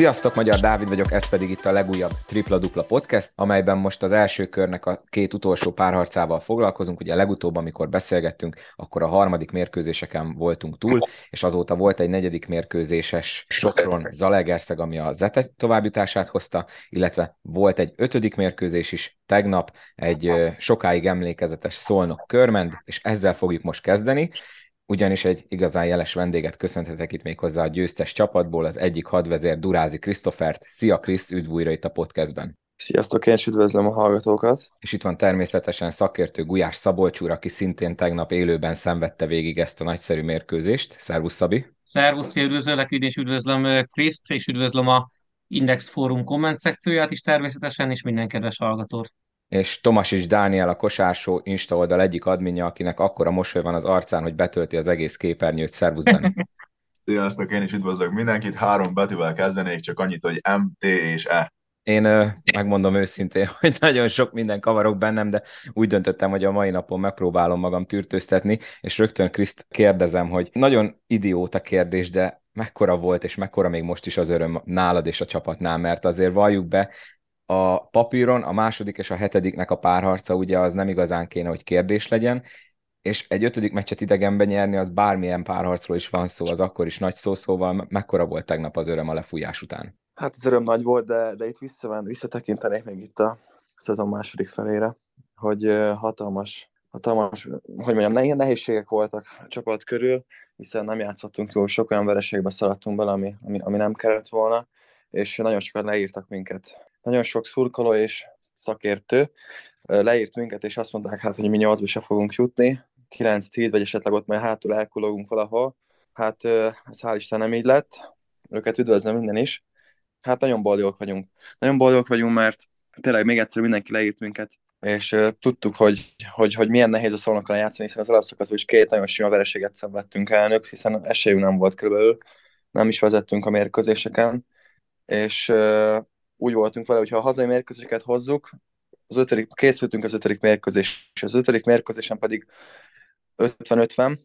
Sziasztok, Magyar Dávid vagyok, ez pedig itt a legújabb Tripla Dupla Podcast, amelyben most az első körnek a két utolsó párharcával foglalkozunk. Ugye legutóbb, amikor beszélgettünk, akkor a harmadik mérkőzéseken voltunk túl, és azóta volt egy negyedik mérkőzéses Sopron Zalegerszeg, ami a Zete továbbjutását hozta, illetve volt egy ötödik mérkőzés is tegnap, egy sokáig emlékezetes Szolnok Körmend, és ezzel fogjuk most kezdeni ugyanis egy igazán jeles vendéget köszönhetek itt még hozzá a győztes csapatból, az egyik hadvezér Durázi Krisztofert. Szia Krisz, üdv újra itt a podcastben. Sziasztok, én is üdvözlöm a hallgatókat. És itt van természetesen szakértő Gulyás Szabolcs úr, aki szintén tegnap élőben szenvedte végig ezt a nagyszerű mérkőzést. Szervusz Szabi! Szervusz, üdvözöllek, és üdvözlöm Kriszt, és üdvözlöm a Index Fórum komment szekcióját is természetesen, és minden kedves hallgatót és Tomas is Dániel a Kosársó Insta oldal egyik adminja, akinek akkora mosoly van az arcán, hogy betölti az egész képernyőt. Szervusz, Dani! Sziasztok, én is üdvözlök mindenkit. Három betűvel kezdenék, csak annyit, hogy M, T és E. Én ö, megmondom őszintén, hogy nagyon sok minden kavarok bennem, de úgy döntöttem, hogy a mai napon megpróbálom magam tűrtőztetni, és rögtön Kriszt kérdezem, hogy nagyon idióta kérdés, de mekkora volt, és mekkora még most is az öröm nálad és a csapatnál, mert azért valljuk be, a papíron a második és a hetediknek a párharca ugye az nem igazán kéne, hogy kérdés legyen, és egy ötödik meccset idegenben nyerni, az bármilyen párharcról is van szó, az akkor is nagy szó, szóval mekkora volt tegnap az öröm a lefújás után? Hát az öröm nagy volt, de, de itt visszament, visszatekintenék még itt a szezon második felére, hogy hatalmas, hatalmas, hogy mondjam, nehézségek voltak a csapat körül, hiszen nem játszottunk jól, sok olyan vereségbe szaladtunk bele, ami, ami, ami nem kellett volna, és nagyon sokat leírtak minket nagyon sok szurkoló és szakértő leírt minket, és azt mondták, hát, hogy mi nyolcba se fogunk jutni, 9-10, vagy esetleg ott majd hátul elkulogunk valahol. Hát ez hál' Isten nem így lett, őket üdvözlöm minden is. Hát nagyon boldogok vagyunk. Nagyon boldogok vagyunk, mert tényleg még egyszer mindenki leírt minket, és uh, tudtuk, hogy, hogy, hogy milyen nehéz a szolnokkal játszani, hiszen az alapszakaszban is két nagyon sima vereséget szenvedtünk elnök, hiszen esélyünk nem volt körülbelül, nem is vezettünk a mérkőzéseken, és uh, úgy voltunk vele, hogy ha a hazai mérkőzéseket hozzuk, az ötödik, készültünk az ötödik mérkőzés, és az ötödik mérkőzésen pedig 50-50,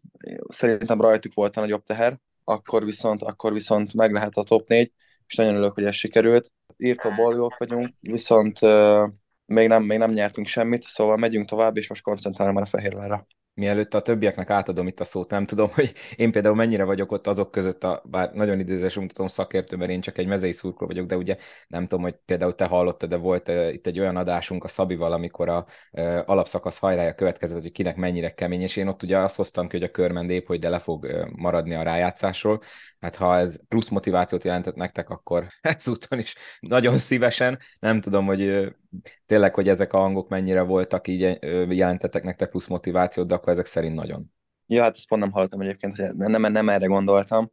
szerintem rajtuk volt a nagyobb teher, akkor viszont, akkor viszont meg lehet a top 4, és nagyon örülök, hogy ez sikerült. Írtó boldogok vagyunk, viszont uh, még, nem, még nem nyertünk semmit, szóval megyünk tovább, és most koncentrálunk már a Fehérvárra mielőtt a többieknek átadom itt a szót, nem tudom, hogy én például mennyire vagyok ott azok között, a, bár nagyon idézősen mutatom szakértő, mert én csak egy mezei szurkoló vagyok, de ugye nem tudom, hogy például te hallottad, de volt uh, itt egy olyan adásunk a Szabival, amikor a uh, alapszakasz hajrája következett, hogy kinek mennyire kemény, és én ott ugye azt hoztam ki, hogy a körmend épp, hogy de le fog uh, maradni a rájátszásról, hát ha ez plusz motivációt jelentett nektek, akkor ezúton is nagyon szívesen, nem tudom, hogy tényleg, hogy ezek a hangok mennyire voltak, így jelentettek nektek plusz motivációt, de akkor ezek szerint nagyon. Ja, hát ezt pont nem hallottam egyébként, hogy nem, nem, erre gondoltam.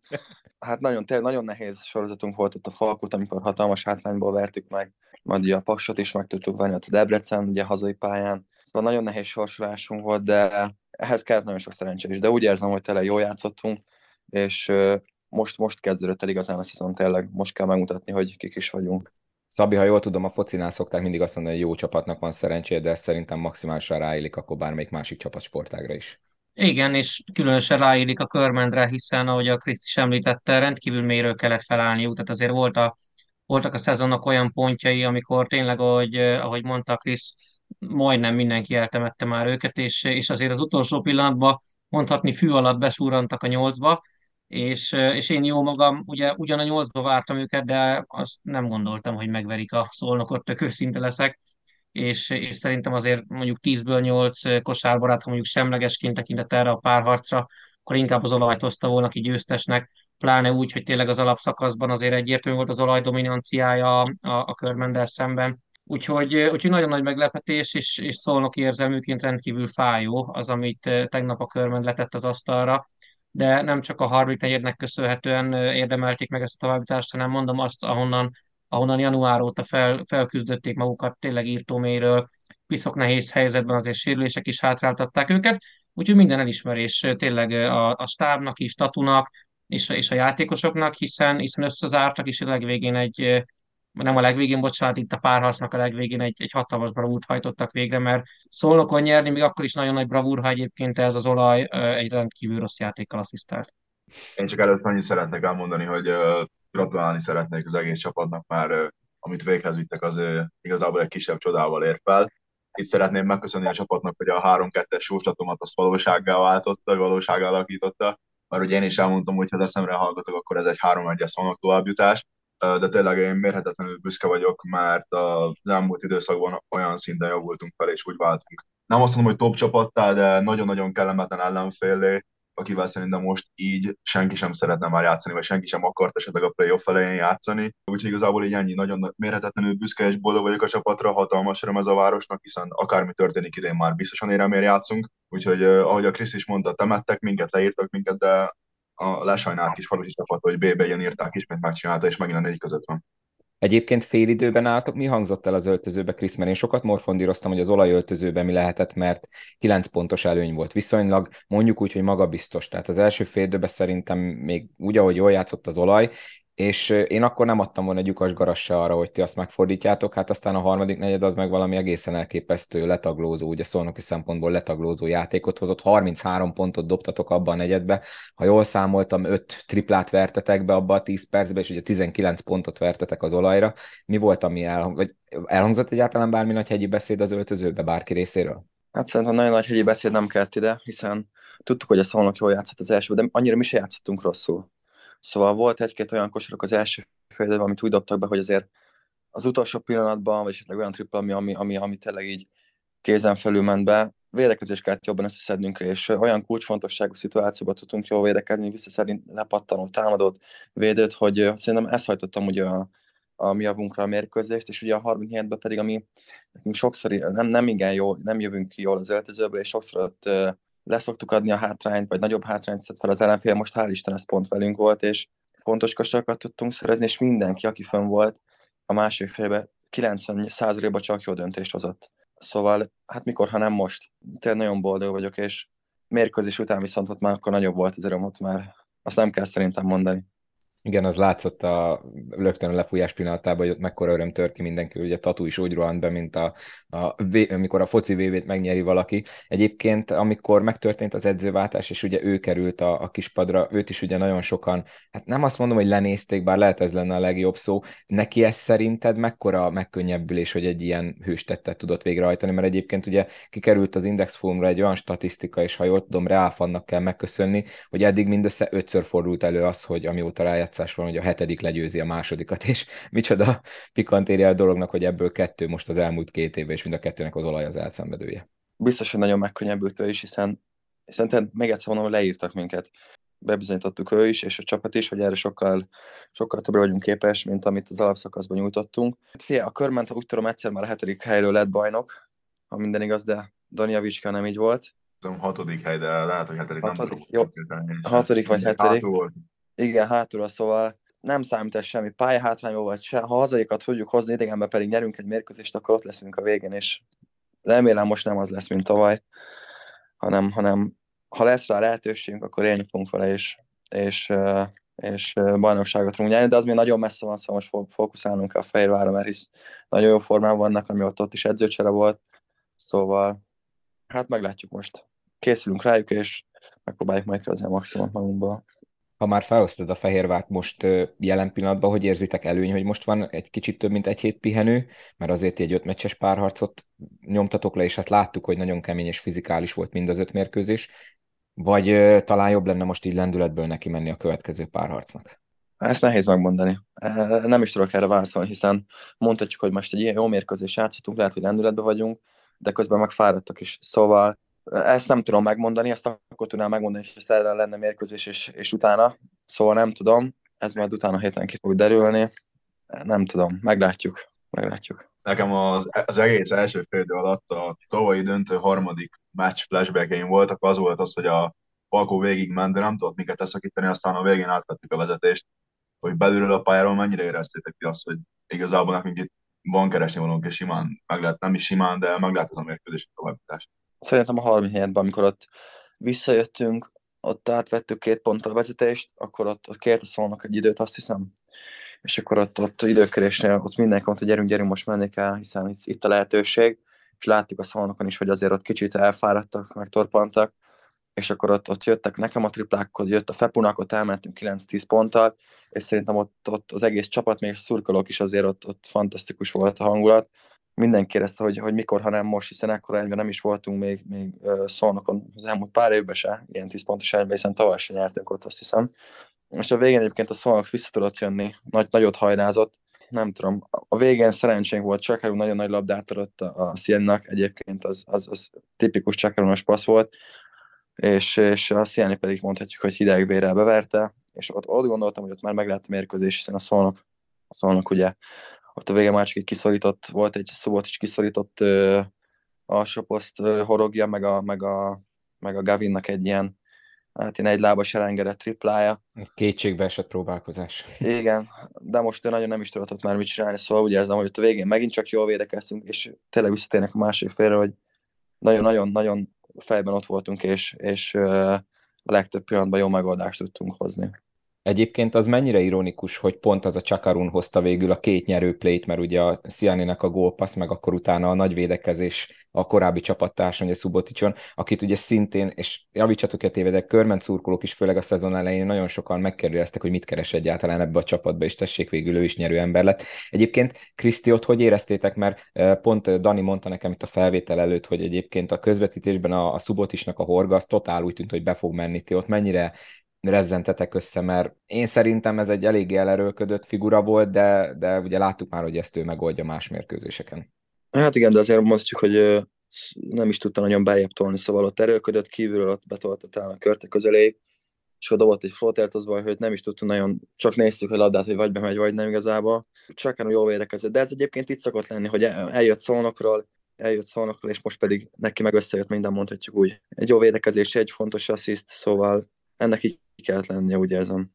Hát nagyon, tényleg nagyon nehéz sorozatunk volt ott a Falkut, amikor hatalmas hátrányból vertük meg, majd ugye a Paksot is meg tudtuk venni, ott a Debrecen, ugye hazai pályán. Szóval nagyon nehéz sorsolásunk volt, de ehhez kellett nagyon sok szerencsé is. De úgy érzem, hogy tényleg jól játszottunk, és most, most kezdődött el igazán a szezon, tényleg most kell megmutatni, hogy kik is vagyunk. Szabi, ha jól tudom, a focinál szokták mindig azt mondani, hogy jó csapatnak van szerencséje, de ez szerintem maximálisan ráillik akkor bármelyik másik csapat sportágra is. Igen, és különösen ráillik a körmendre, hiszen ahogy a Kriszti is említette, rendkívül mélyről kellett felállni, tehát azért volt a, voltak a szezonok olyan pontjai, amikor tényleg, ahogy, ahogy mondta Krisz, majdnem mindenki eltemette már őket, és, és azért az utolsó pillanatban mondhatni fű alatt besúrantak a nyolcba, és, és én jó magam, ugye ugyan a nyolcba vártam őket, de azt nem gondoltam, hogy megverik a szolnokot, tök őszinte leszek, és, és szerintem azért mondjuk 10-ből 8 kosárbarát, ha mondjuk semlegesként tekintett erre a párharcra, akkor inkább az olajt hozta volna ki győztesnek, pláne úgy, hogy tényleg az alapszakaszban azért egyértelmű volt az olaj dominanciája a, a Körmendel szemben. Úgyhogy, úgyhogy nagyon nagy meglepetés, és, és szolnok érzelműként rendkívül fájó az, amit tegnap a Körmend letett az asztalra de nem csak a harmadik negyednek köszönhetően érdemelték meg ezt a továbbítást, hanem mondom azt, ahonnan, ahonnan január óta fel, felküzdötték magukat tényleg írtóméről, piszok nehéz helyzetben azért sérülések is hátráltatták őket, úgyhogy minden elismerés tényleg a, a stábnak is, Tatunak, és, és a játékosoknak, hiszen, hiszen összezártak, és a legvégén egy, nem a legvégén, bocsánat, itt a párharcnak a legvégén egy, egy hatalmas bravúrt hajtottak végre, mert szólnokon nyerni, még akkor is nagyon nagy bravúr, ha egyébként ez az olaj egy rendkívül rossz játékkal asszisztált. Én csak előtt annyit szeretnék elmondani, hogy gratulálni szeretnék az egész csapatnak, már amit véghez vittek, az igazából egy kisebb csodával ér fel. Itt szeretném megköszönni a csapatnak, hogy a 3-2-es jóslatomat azt valósággá váltotta, valósággá alakította, mert ugye én is elmondtam, hogy ha eszemre hallgatok, akkor ez egy 3-1-es szónak továbbjutás, de tényleg én mérhetetlenül büszke vagyok, mert az elmúlt időszakban olyan szinten javultunk fel, és úgy váltunk. Nem azt mondom, hogy top csapattá, de nagyon-nagyon kellemetlen ellenfélé, akivel szerintem most így senki sem szeretne már játszani, vagy senki sem akart esetleg a playoff elején játszani. Úgyhogy igazából így ennyi, nagyon mérhetetlenül büszke és boldog vagyok a csapatra, hatalmas öröm ez a városnak, hiszen akármi történik idén már biztosan éremér játszunk. Úgyhogy ahogy a Krisz is mondta, temettek minket, leírtak minket, de a lesajnált kis falusi csapat, hogy B-be ilyen írták, ismét megcsinálta, és megint a négy között van. Egyébként fél időben álltok, mi hangzott el az öltözőbe, Krisz? Mert én sokat morfondíroztam, hogy az olajöltözőben mi lehetett, mert 9 pontos előny volt. Viszonylag mondjuk úgy, hogy magabiztos. Tehát az első fél időben szerintem még úgy, ahogy jól játszott az olaj, és én akkor nem adtam volna egy lyukas garassa arra, hogy ti azt megfordítjátok, hát aztán a harmadik negyed az meg valami egészen elképesztő letaglózó, ugye szolnoki szempontból letaglózó játékot hozott, 33 pontot dobtatok abban a negyedbe, ha jól számoltam, 5 triplát vertetek be abba a 10 percbe, és ugye 19 pontot vertetek az olajra. Mi volt, ami elhang... vagy elhangzott egyáltalán bármi nagy hegyi beszéd az öltözőbe bárki részéről? Hát szerintem nagyon nagy hegyi beszéd nem kellett ide, hiszen tudtuk, hogy a szolnok jól játszott az első, de annyira mi se játszottunk rosszul Szóval volt egy-két olyan kosarak az első fél amit úgy dobtak be, hogy azért az utolsó pillanatban, vagy esetleg olyan tripla, ami, ami, ami, ami tényleg így kézen felül ment be, védekezés kellett jobban összeszednünk, és olyan kulcsfontosságú szituációban tudtunk jól védekezni, vissza szerint lepattanó támadót, védőt, hogy szerintem ezt hajtottam ugye a, a mi javunkra a mérkőzést, és ugye a 37-ben pedig, ami nekünk sokszor nem, nem igen jó, nem jövünk ki jól az öltözőből, és sokszor ott leszoktuk adni a hátrányt, vagy nagyobb hátrányt szed fel az ellenfél, most hál' Isten ez pont velünk volt, és fontos kosarakat tudtunk szerezni, és mindenki, aki fönn volt a másik félbe, 90%-ban csak jó döntést hozott. Szóval, hát mikor, ha nem most. Tényleg nagyon boldog vagyok, és mérkőzés után viszont ott már akkor nagyobb volt az öröm, ott már azt nem kell szerintem mondani. Igen, az látszott a lögtön lefújás pillanatában, hogy ott mekkora öröm tör ki mindenki, ugye Tatu is úgy rohant be, mint a, a, amikor a foci vv megnyeri valaki. Egyébként, amikor megtörtént az edzőváltás, és ugye ő került a, a kispadra, őt is ugye nagyon sokan, hát nem azt mondom, hogy lenézték, bár lehet ez lenne a legjobb szó, neki ez szerinted mekkora megkönnyebbülés, hogy egy ilyen hőstettet tudott végrehajtani, mert egyébként ugye kikerült az Index Forumra egy olyan statisztika, és ha jól tudom, Reálfannak kell megköszönni, hogy eddig mindössze ötször fordult elő az, hogy amióta rájátsz rájátszás van, hogy a hetedik legyőzi a másodikat, és micsoda pikantéria a dolognak, hogy ebből kettő most az elmúlt két évben, és mind a kettőnek az olaj az elszenvedője. Biztos, hogy nagyon megkönnyebbült ő is, hiszen, hiszen te, még egyszer mondom, hogy leírtak minket. Bebizonyítottuk ő is, és a csapat is, hogy erre sokkal, sokkal többre vagyunk képes, mint amit az alapszakaszban nyújtottunk. Hát fia, a körment, ha úgy tudom, egyszer már a hetedik helyről lett bajnok, ha minden igaz, de Donjavicska nem így volt. hatodik hely, de lehet, hogy hetedik hatodik, nem tudom. Jó. Hatodik vagy hetedik. Igen, hátulra, szóval nem számít ez semmi pályahátrányból, vagy se. Ha hazaikat tudjuk hozni, idegenben pedig nyerünk egy mérkőzést, akkor ott leszünk a végén, és remélem most nem az lesz, mint tavaly, hanem, hanem ha lesz rá lehetőségünk, akkor élni fogunk vele, és, és, és bajnokságot tudunk nyerni, de az még nagyon messze van, szóval most fókuszálnunk a Fehérvárra, mert hisz nagyon jó formában vannak, ami ott, ott is edzőcsere volt, szóval hát meglátjuk most. Készülünk rájuk, és megpróbáljuk majd a maximumot magunkból ha már felosztod a Fehérvárt most jelen pillanatban, hogy érzitek előny, hogy most van egy kicsit több, mint egy hét pihenő, mert azért egy öt meccses párharcot nyomtatok le, és hát láttuk, hogy nagyon kemény és fizikális volt mind az öt mérkőzés, vagy talán jobb lenne most így lendületből neki menni a következő párharcnak? Ezt nehéz megmondani. Nem is tudok erre válaszolni, hiszen mondhatjuk, hogy most egy ilyen jó mérkőzés játszhatunk, lehet, hogy lendületben vagyunk, de közben meg fáradtak is. Szóval ezt nem tudom megmondani, ezt akkor tudnám megmondani, hogy ez lenne mérkőzés és, és utána. Szóval nem tudom, ez majd utána héten ki fog derülni. Nem tudom, meglátjuk. meglátjuk. Nekem az, az egész első fél alatt a tavalyi döntő harmadik meccs flashback voltak, az volt az, hogy a Falkó végig ment, de nem tudott minket leszakítani, aztán a végén átvettük a vezetést, hogy belülről a pályáról mennyire éreztétek ki azt, hogy igazából nekünk itt van keresni valónk, és simán meg lehet, nem is simán, de meg lehet az a mérkőzés továbbítást szerintem a 37-ben, amikor ott visszajöttünk, ott átvettük két ponttal a vezetést, akkor ott, ott kérte szólnak egy időt, azt hiszem. És akkor ott, ott időkerésnél ott mindenki mondta, gyerünk, gyerünk, most menni kell, hiszen itt, itt a lehetőség. És láttuk a szolnokon is, hogy azért ott kicsit elfáradtak, meg torpantak. és akkor ott, ott jöttek nekem a triplákod, jött a Fepunak, ott elmentünk 9-10 ponttal, és szerintem ott, ott az egész csapat, még szurkolók is azért ott, ott fantasztikus volt a hangulat. Mindenki kérdezte, hogy, hogy mikor, ha nem most, hiszen ekkora egyben nem is voltunk még, még szolnokon az elmúlt pár évben se, ilyen 10 pontos egyben, hiszen tavaly sem nyertünk ott, azt hiszem. És a végén egyébként a szolnok vissza tudott jönni, nagy, nagyot hajrázott, nem tudom, a végén szerencsénk volt, Csakarú nagyon nagy labdát adott a, a Sziennak, egyébként az, az, az tipikus Csakarúnos passz volt, és, és a Szienni pedig mondhatjuk, hogy hidegvérrel beverte, és ott, ott gondoltam, hogy ott már meg lehet a mérkőzés, hiszen a szolnok, a szolnok ugye ott a vége már csak egy kiszorított, volt egy szobot is kiszorított ö, alsó poszt ö, horogja, meg a, meg, a, meg a Gavinnak egy ilyen hát én egy lábas elengedett triplája. Kétségbe esett próbálkozás. Igen, de most ő nagyon nem is tudott már mit csinálni, szóval úgy érzem, hogy ott a végén megint csak jól védekeztünk, és tényleg visszatérnek a másik félre, hogy nagyon-nagyon-nagyon fejben ott voltunk, és, és a legtöbb pillanatban jó megoldást tudtunk hozni. Egyébként az mennyire ironikus, hogy pont az a Csakarun hozta végül a két nyerő plét, mert ugye a Szianinek a gólpassz, meg akkor utána a nagy védekezés a korábbi csapattársa, ugye Szuboticson, akit ugye szintén, és javítsatok a tévedek, körment szurkolók is, főleg a szezon elején nagyon sokan megkérdeztek, hogy mit keres egyáltalán ebbe a csapatba, és tessék végül ő is nyerő ember lett. Egyébként Kriszti, ott hogy éreztétek, mert pont Dani mondta nekem itt a felvétel előtt, hogy egyébként a közvetítésben a, a Szubotisnak a horga az totál úgy tűnt, hogy be fog menni. Ti ott mennyire rezzentetek össze, mert én szerintem ez egy eléggé elerőlködött figura volt, de, de ugye láttuk már, hogy ezt ő megoldja más mérkőzéseken. Hát igen, de azért mondhatjuk, hogy nem is tudta nagyon beljebb tolni, szóval ott erőlködött, kívülről ott betolta talán a körte közölé, és ha dobott egy flottert, az baj, hogy nem is tudtunk nagyon, csak néztük a labdát, hogy vagy bemegy, vagy nem igazából. Csak jól védekezett. De ez egyébként itt szokott lenni, hogy eljött szolnokról, eljött szolnokról, és most pedig neki meg összejött minden, mondhatjuk úgy. Egy jó védekezés, egy fontos assziszt, szóval ennek így kellett lennie, úgy érzem.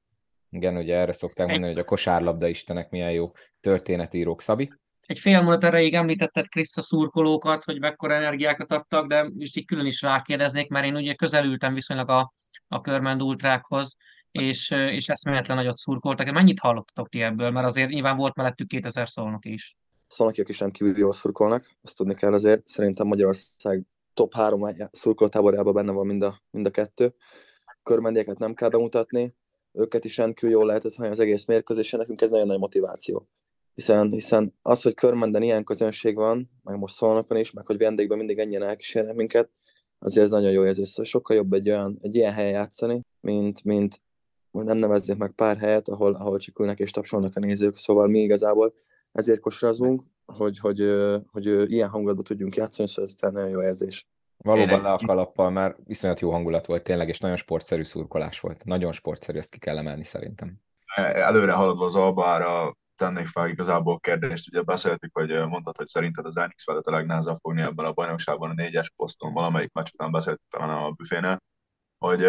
Igen, ugye erre szokták mondani, hogy a kosárlabda istenek milyen jó történetírók. Szabi? Egy fél mondat erejéig említetted Krisz a szurkolókat, hogy mekkora energiákat adtak, de most így külön is rákérdeznék, mert én ugye közelültem viszonylag a, a Körmend ultrákhoz, és, és eszméletlen nagyot szurkoltak. Mennyit hallottatok ti ebből? Mert azért nyilván volt mellettük 2000 szolnok is. Szolnokiak is rendkívül jól szurkolnak, azt tudni kell azért. Szerintem Magyarország top három szurkolótáborjában benne van mind a, mind a kettő körmendieket nem kell bemutatni, őket is rendkívül jól lehet ez az egész mérkőzésen, nekünk ez nagyon nagy motiváció. Hiszen, hiszen az, hogy körmenden ilyen közönség van, meg most szólnak is, meg hogy vendégben mindig ennyien elkísérnek minket, azért ez nagyon jó érzés. Szóval sokkal jobb egy, olyan, egy ilyen helyen játszani, mint, mint nem nevezzék meg pár helyet, ahol, ahol csak ülnek és tapsolnak a nézők, szóval mi igazából ezért kosrazunk, hogy, hogy, hogy, hogy ilyen hangulatban tudjunk játszani, szóval ez nagyon jó érzés. Valóban le a kalappal, mert viszonyat jó hangulat volt tényleg, és nagyon sportszerű szurkolás volt. Nagyon sportszerű, ezt ki kell emelni szerintem. Előre haladva az albára tennék fel igazából kérdést, ugye beszéltük, hogy mondtad, hogy szerinted az Enix felett a legnehezebb fogni ebben a bajnokságban a négyes poszton, valamelyik meccs után beszéltük talán a büfénél, hogy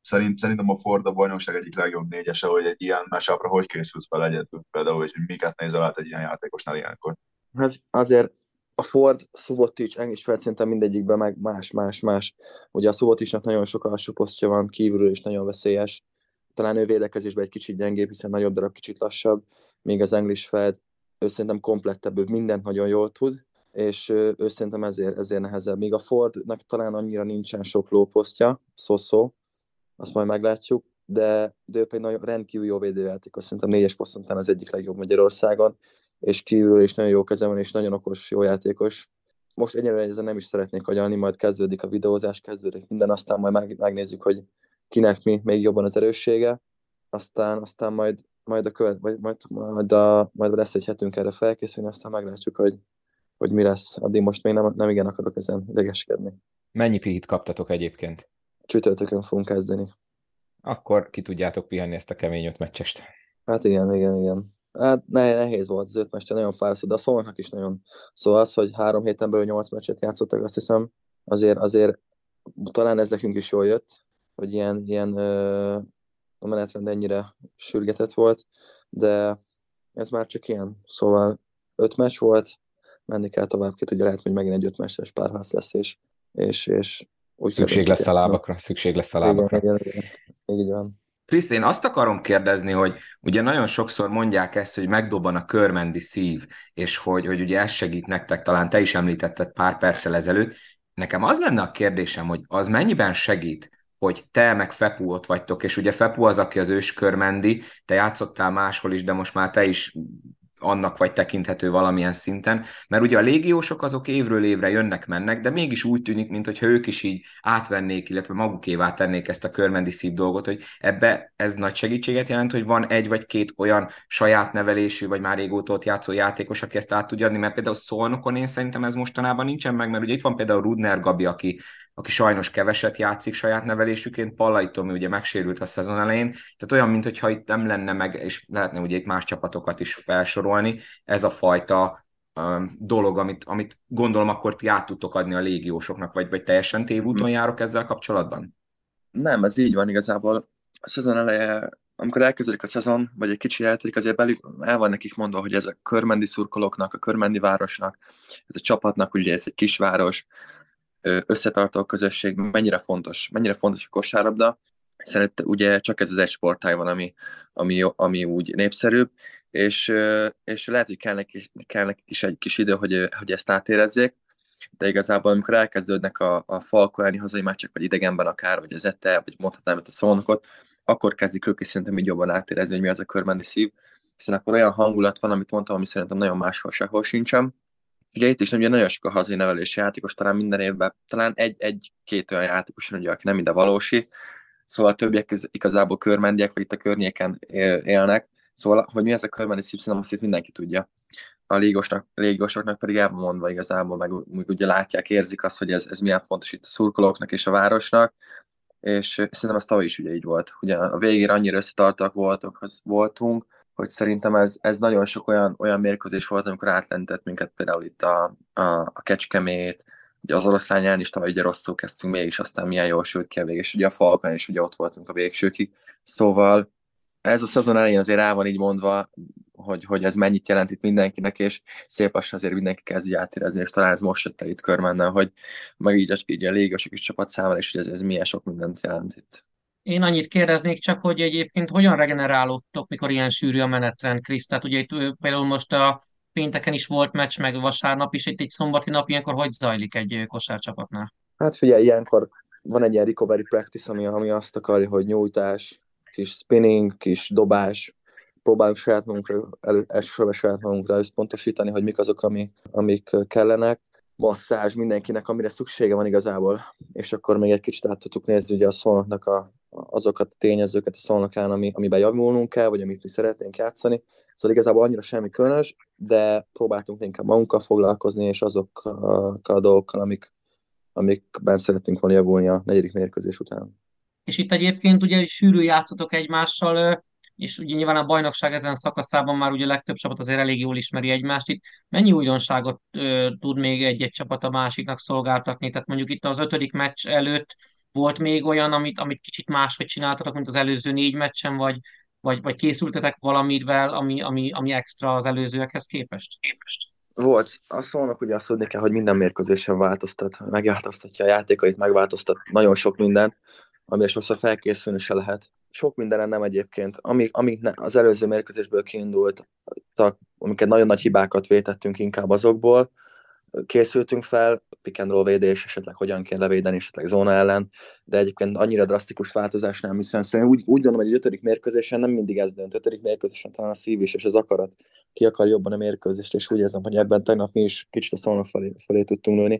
szerint, szerintem a Ford a bajnokság egyik legjobb négyese, hogy egy ilyen mesapra hogy készülsz fel egyedül, például, hogy miket nézel át egy ilyen játékosnál ilyenkor? Hát azért a Ford, Subotic, Englis Feld szerintem mindegyikben meg más, más, más. Ugye a Suboticnak nagyon sok alsó posztja van, kívülről is nagyon veszélyes. Talán ő védekezésben egy kicsit gyengébb, hiszen nagyobb darab, kicsit lassabb, még az English Feld, ő szerintem komplettebb, ő mindent nagyon jól tud, és ő szerintem ezért, ezért nehezebb. Míg a Fordnak talán annyira nincsen sok lóposztja, szó-szó, azt majd meglátjuk, de, de ő pedig nagyon rendkívül jó védőjátékos, szerintem négyes poszton az egyik legjobb Magyarországon, és kívülről is nagyon jó keze van, és nagyon okos, jó játékos. Most egyelőre ezen nem is szeretnék agyalni, majd kezdődik a videózás, kezdődik minden, aztán majd megnézzük, hogy kinek mi még jobban az erőssége, aztán, aztán majd, majd, a követ, vagy majd, majd, a, majd lesz egy hetünk erre felkészülni, aztán meglátjuk, hogy, hogy mi lesz. Addig most még nem, nem igen akarok ezen idegeskedni. Mennyi pihit kaptatok egyébként? Csütörtökön fogunk kezdeni. Akkor ki tudjátok pihenni ezt a kemény öt meccsest. Hát igen, igen, igen. Hát nehéz volt az öt meccs, nagyon fárasztó, de a Szolnoknak is nagyon. Szóval az, hogy három héten belül nyolc meccset játszottak, azt hiszem, azért, azért talán ez nekünk is jól jött, hogy ilyen, ilyen ö, a menetrend ennyire sürgetett volt, de ez már csak ilyen. Szóval öt meccs volt, menni kell tovább, ki tudja, lehet, hogy megint egy öt meccses párharc lesz, és, és, és úgy szükség lesz a lábakra, szükség lesz a lábakra. Igen, igen, igen. Így van. Krisz, én azt akarom kérdezni, hogy ugye nagyon sokszor mondják ezt, hogy megdobban a körmendi szív, és hogy, hogy ugye ez segít nektek, talán te is említetted pár perccel ezelőtt. Nekem az lenne a kérdésem, hogy az mennyiben segít, hogy te meg Fepu ott vagytok, és ugye Fepu az, aki az őskörmendi, te játszottál máshol is, de most már te is annak vagy tekinthető valamilyen szinten, mert ugye a légiósok azok évről évre jönnek-mennek, de mégis úgy tűnik, mintha ők is így átvennék, illetve magukévá tennék ezt a körmendi szív dolgot, hogy ebbe ez nagy segítséget jelent, hogy van egy vagy két olyan saját nevelésű, vagy már régóta ott játszó játékos, aki ezt át tudja adni, mert például Szolnokon én szerintem ez mostanában nincsen meg, mert ugye itt van például Rudner Gabi, aki aki sajnos keveset játszik saját nevelésüként, Pallai Tomi ugye megsérült a szezon elején, tehát olyan, mintha itt nem lenne meg, és lehetne ugye itt más csapatokat is felsorolni, ez a fajta dolog, amit, amit gondolom akkor ti át tudtok adni a légiósoknak, vagy, vagy teljesen tévúton járok ezzel kapcsolatban? Nem, ez így van igazából. A szezon eleje, amikor elkezdődik a szezon, vagy egy kicsi eltelik, azért belül el van nekik mondva, hogy ez a körmendi szurkolóknak, a körmendi városnak, ez a csapatnak, ugye ez egy kisváros, összetartó közösség mennyire fontos, mennyire fontos a kosárlabda, Szerint ugye csak ez az egy sportáj van, ami, ami, ami úgy népszerűbb, és, és lehet, hogy kell neki, kell neki is egy kis idő, hogy, hogy ezt átérezzék, de igazából amikor elkezdődnek a, a falkoáni hazai meccsek, vagy idegenben akár, vagy az ette, vagy mondhatnám itt a szónokot, akkor kezdik ők is szerintem így jobban átérezni, hogy mi az a körmendi szív, hiszen akkor olyan hangulat van, amit mondtam, ami szerintem nagyon máshol sehol sincsen, Ugye itt is ugye nagyon sok a hazai nevelési játékos, talán minden évben, talán egy-két olyan játékos, ugye, aki nem ide valósi, szóval a többiek igazából körmendiek, vagy itt a környéken élnek, szóval, hogy mi ez a körmendi szív, szerintem azt itt mindenki tudja. A légosnak, légosoknak pedig el mondva igazából, meg, meg ugye látják, érzik azt, hogy ez, ez milyen fontos itt a szurkolóknak és a városnak, és szerintem ez tavaly is ugye így volt. Ugye a végére annyira összetartak voltak, voltunk, hogy szerintem ez, ez nagyon sok olyan, olyan mérkőzés volt, amikor átlentett minket például itt a, a, a Kecskemét, ugye az oroszlányán is tavaly ugye rosszul kezdtünk mégis, aztán milyen jól sült ki a vég, és ugye a Falkán is ugye ott voltunk a végsőkig. Szóval ez a szezon elején azért rá van így mondva, hogy, hogy ez mennyit jelent itt mindenkinek, és szép lassan azért mindenki kezdi átérezni, és talán ez most jött el itt körmennel, hogy meg így, így a légosok is csapat számára, és hogy ez, ez milyen sok mindent jelent itt. Én annyit kérdeznék csak, hogy egyébként hogyan regenerálódtok, mikor ilyen sűrű a menetrend, Krisz? Tehát ugye itt például most a pénteken is volt meccs, meg vasárnap is, itt egy szombati nap, ilyenkor hogy zajlik egy kosárcsapatnál? Hát figyelj, ilyenkor van egy ilyen recovery practice, ami, ami azt akarja, hogy nyújtás, kis spinning, kis dobás, próbálunk saját magunkra, elő, elsősorban saját magunkra összpontosítani, hogy mik azok, ami, amik kellenek, masszázs mindenkinek, amire szüksége van igazából, és akkor még egy kicsit át tudtuk nézni ugye a szolnoknak a, azokat a tényezőket a szolnokán, ami, amiben javulnunk kell, vagy amit mi szeretnénk játszani. Szóval igazából annyira semmi különös, de próbáltunk inkább magunkkal foglalkozni, és azokkal a dolgokkal, amik, amikben szeretnénk volna javulni a negyedik mérkőzés után. És itt egyébként ugye sűrű játszotok egymással, és ugye nyilván a bajnokság ezen szakaszában már ugye a legtöbb csapat azért elég jól ismeri egymást. Itt mennyi újdonságot ö, tud még egy-egy csapat a másiknak szolgáltatni? Tehát mondjuk itt az ötödik meccs előtt volt még olyan, amit, amit kicsit máshogy csináltatok, mint az előző négy meccsen, vagy, vagy, vagy készültetek valamivel, ami, ami, ami extra az előzőekhez képest? képest? Volt. Azt mondok, hogy azt tudni kell, hogy minden mérkőzésen változtat, megváltoztatja a játékait, megváltoztat nagyon sok mindent, amire sokszor felkészülni se lehet. Sok mindenen nem egyébként. Amik, amik az előző mérkőzésből kiindult, amiket nagyon nagy hibákat vétettünk inkább azokból, készültünk fel, pick and roll védés, esetleg hogyan kell levédeni, esetleg zóna ellen, de egyébként annyira drasztikus változás nem, hiszen szerintem úgy, úgy gondolom, hogy egy ötödik mérkőzésen nem mindig ez dönt. Ötödik mérkőzésen talán a szív is, és az akarat ki akar jobban a mérkőzést, és úgy érzem, hogy ebben tegnap mi is kicsit a szolnok felé, felé tudtunk nőni,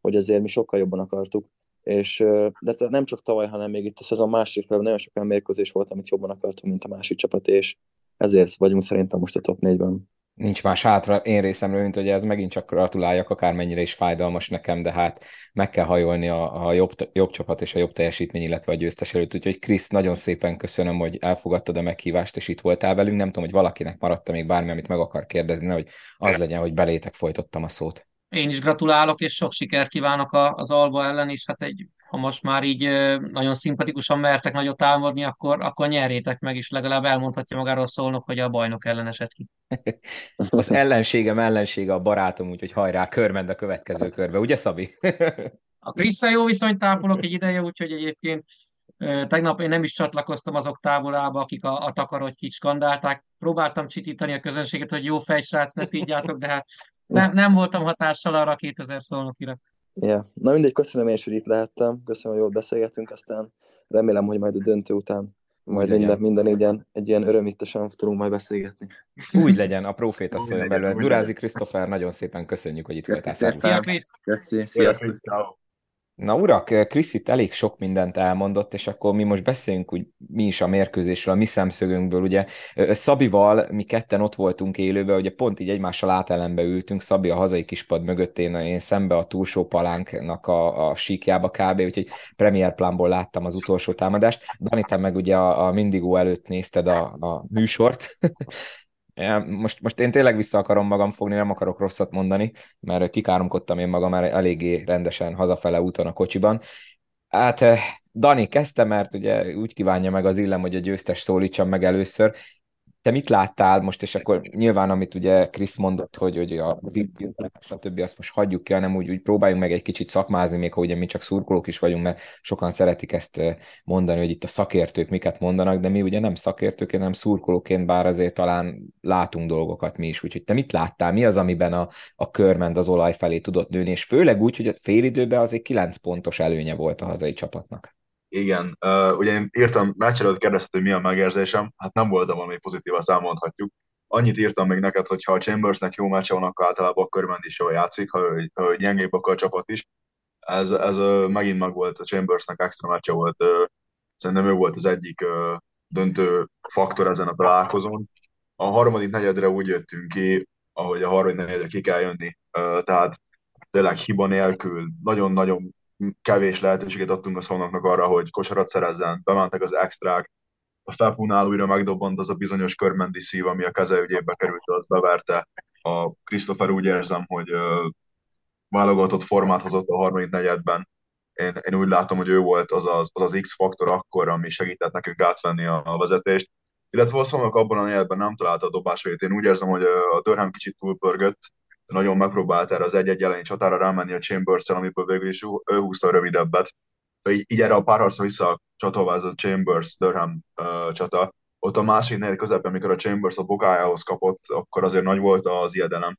hogy azért mi sokkal jobban akartuk. És, de nem csak tavaly, hanem még itt a szezon másik felé nagyon sok olyan mérkőzés volt, amit jobban akartunk, mint a másik csapat, és ezért vagyunk szerintem most a top 4-ben nincs más hátra én részemről, mint hogy ez megint csak gratuláljak, akármennyire is fájdalmas nekem, de hát meg kell hajolni a, a jobb, jobb csapat és a jobb teljesítmény, illetve a győztes előtt. Úgyhogy Krisz, nagyon szépen köszönöm, hogy elfogadtad a meghívást, és itt voltál velünk. Nem tudom, hogy valakinek maradt még bármi, amit meg akar kérdezni, hogy az legyen, hogy belétek folytottam a szót. Én is gratulálok, és sok sikert kívánok az Alba ellen, és hát egy, ha most már így nagyon szimpatikusan mertek nagyot támadni, akkor, akkor nyerjétek meg, és legalább elmondhatja magáról szólnok, hogy a bajnok ellen esett ki. az ellenségem ellensége a barátom, úgyhogy hajrá, körmend a következő körbe, ugye Szabi? a Krisztel jó viszonyt tápolok egy ideje, úgyhogy egyébként Tegnap én nem is csatlakoztam azok tábolába, akik a, a takarotyit skandálták. Próbáltam csitítani a közönséget, hogy jó fejsrác, ne szígyátok, de hát nem, nem voltam hatással arra a 2000 szolnokira. Yeah. Na mindegy, köszönöm én is, hogy itt lehettem, köszönöm, hogy jól beszélgetünk, aztán remélem, hogy majd a döntő után majd legyen. minden, minden ilyen, egy ilyen örömittesen tudunk majd beszélgetni. Úgy legyen, a proféta Úgy szóljon belőle. úgy Durázi. Krisztofer, nagyon szépen köszönjük, hogy itt Köszi voltál. szépen. Szia, Krisz! Köszi, sziasztok! Na urak, Krisz itt elég sok mindent elmondott, és akkor mi most beszéljünk úgy mi is a mérkőzésről, a mi szemszögünkből. Ugye Szabival mi ketten ott voltunk élőben, ugye pont így egymással átelembe ültünk, Szabi a hazai kispad mögött, én, én szembe a túlsó palánknak a, a síkjába kb. Úgyhogy premier plánból láttam az utolsó támadást. Dani, te meg ugye a, a Mindigó előtt nézted a, a műsort. Most, most én tényleg vissza akarom magam fogni, nem akarok rosszat mondani, mert kikáromkodtam én magam már eléggé rendesen hazafele úton a kocsiban. Hát eh, Dani kezdte, mert ugye úgy kívánja meg az illem, hogy a győztes szólítsam meg először. Te mit láttál most, és akkor nyilván, amit ugye Krisz mondott, hogy, hogy az indulás, stb. azt most hagyjuk ki, hanem úgy, úgy próbáljunk meg egy kicsit szakmázni, még ha ugye mi csak szurkolók is vagyunk, mert sokan szeretik ezt eh, mondani, hogy itt a szakértők miket mondanak, de mi ugye nem szakértőként, hanem szurkolóként, bár azért talán látunk dolgokat mi is. Úgyhogy te mit láttál? Mi az, amiben a, a körment az olaj felé tudott nőni, és főleg úgy, hogy a félidőben azért 9 pontos előnye volt a hazai csapatnak. Igen, uh, ugye én írtam, meccs előtt kérdezted, hogy mi a megérzésem, hát nem voltam valami pozitív, azt elmondhatjuk. Annyit írtam még neked, hogy ha a Chambersnek jó meccse van, akkor általában körment is jól játszik, ha ő, ha ő gyengébb, akkor a csapat is. Ez, ez uh, megint meg volt, a Chambersnek extra meccse volt, uh, szerintem ő volt az egyik uh, döntő faktor ezen a találkozón. A harmadik negyedre úgy jöttünk ki, ahogy a harmadik negyedre ki kell jönni, uh, tehát tényleg hiba nélkül, nagyon-nagyon kevés lehetőséget adtunk a szónoknak arra, hogy kosarat szerezzen, bementek az extrák, a Felpunál újra megdobbant az a bizonyos körmendi szív, ami a keze ügyébe került, az beverte. A Christopher úgy érzem, hogy uh, válogatott formát hozott a harmadik negyedben. Én, én úgy látom, hogy ő volt az az, az, az X-faktor akkor, ami segített nekünk átvenni a, a vezetést. Illetve a szónak abban a negyedben nem találta a dobásait. Én úgy érzem, hogy a Durham kicsit túlpörgött, nagyon megpróbált erre az egy-egy elején csatára rámenni a chambers amiből végül is ő húzta a rövidebbet. Így, így erre a párharcra vissza a Chambers-Durham uh, csata. Ott a másik negyed közepén, amikor a Chambers a bokájához kapott, akkor azért nagy volt az ijedelem.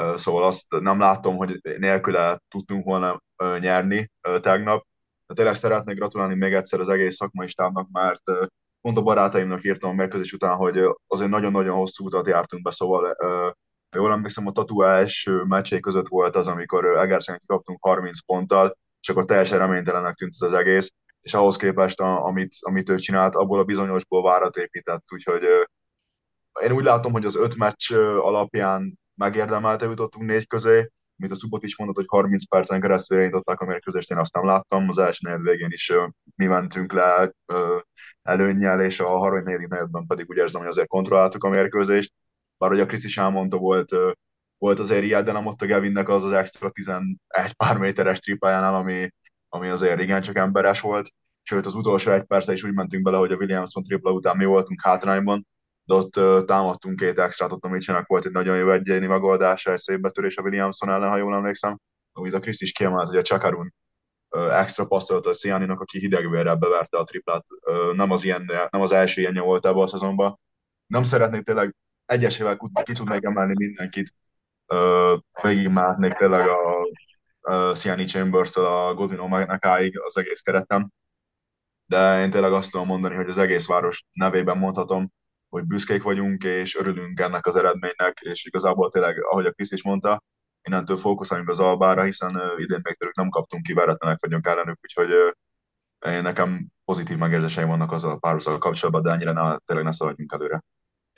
Uh, szóval azt nem látom, hogy nélküle tudtunk volna uh, nyerni uh, tegnap. De tényleg szeretnék gratulálni még egyszer az egész szakmai stábnak, mert pont a barátaimnak írtam a mérkőzés után, hogy azért nagyon-nagyon hosszú utat jártunk be, szóval jól emlékszem, a Tatu első meccsé között volt az, amikor Egerszegen kikaptunk 30 ponttal, és akkor teljesen reménytelennek tűnt ez az egész, és ahhoz képest, a, amit, amit ő csinált, abból a bizonyosból várat épített, úgyhogy én úgy látom, hogy az öt meccs alapján megérdemelte jutottunk négy közé, mint a Szubot is mondott, hogy 30 percen keresztül irányították a mérkőzést, én azt nem láttam, az első negyed végén is mi mentünk le előnnyel, és a harmadik negyedben pedig úgy érzem, hogy azért kontrolláltuk a mérkőzést, bár hogy a Krisz is volt, volt azért ilyen, de nem ott a Gevinnek az az extra 11 pár méteres tripájánál, ami, ami azért igen csak emberes volt. Sőt, az utolsó egy perce is úgy mentünk bele, hogy a Williamson tripla után mi voltunk hátrányban, de ott támadtunk két extrát, ott a Mitchellnek volt egy nagyon jó egyéni megoldása, egy szép betörés a Williamson ellen, ha jól emlékszem, amit a Kriszt is kiemelt, hogy a Csakarun extra passzolt a Cianinak, aki hidegvérrel beverte a triplát. Nem, az ilyen, nem az első ilyenje volt ebben a szezonban. Nem szeretnék tényleg egyesével ki tudnék emelni mindenkit. Végigmehetnék tényleg a, a Siani Chambers-től a Godwin Omenakáig az egész keretem. De én tényleg azt tudom mondani, hogy az egész város nevében mondhatom, hogy büszkék vagyunk, és örülünk ennek az eredménynek, és igazából tényleg, ahogy a Krisz is mondta, innentől fókuszáljunk az albára, hiszen idén még tőlük nem kaptunk ki, veretlenek vagyunk ellenük, úgyhogy én nekem pozitív megérzéseim vannak azzal a párhuzal kapcsolatban, de ennyire ne, tényleg ne szaladjunk előre.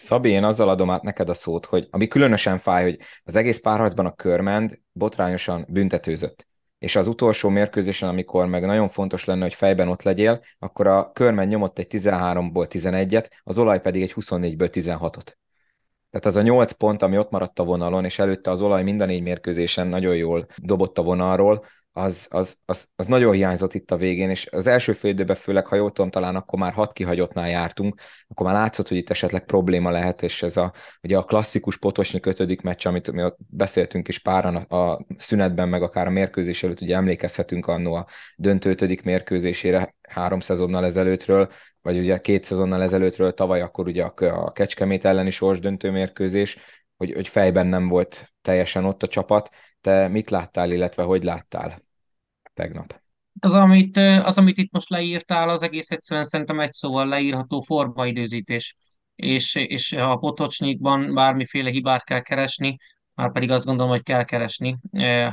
Szabi, én azzal adom át neked a szót, hogy ami különösen fáj, hogy az egész párharcban a körmend botrányosan büntetőzött. És az utolsó mérkőzésen, amikor meg nagyon fontos lenne, hogy fejben ott legyél, akkor a körmend nyomott egy 13-ból 11-et, az olaj pedig egy 24-ből 16-ot. Tehát az a 8 pont, ami ott maradt a vonalon, és előtte az olaj mind a négy mérkőzésen nagyon jól dobott a vonalról, az, az, az, az nagyon hiányzott itt a végén, és az első fél főleg, ha jól tudom, talán akkor már hat kihagyottnál jártunk, akkor már látszott, hogy itt esetleg probléma lehet, és ez a, ugye a klasszikus potosnyi kötődik meccs, amit mi ott beszéltünk is páran a, a szünetben, meg akár a mérkőzés előtt, ugye emlékezhetünk annó a döntő ötödik mérkőzésére három szezonnal ezelőttről, vagy ugye két szezonnal ezelőttről, tavaly akkor ugye a, a Kecskemét elleni sorsdöntő mérkőzés, hogy, hogy fejben nem volt teljesen ott a csapat. Te mit láttál, illetve hogy láttál tegnap? Az, amit, az, amit itt most leírtál, az egész egyszerűen szerintem egy szóval leírható formaidőzítés. És, és a Potocsnyikban bármiféle hibát kell keresni, már pedig azt gondolom, hogy kell keresni,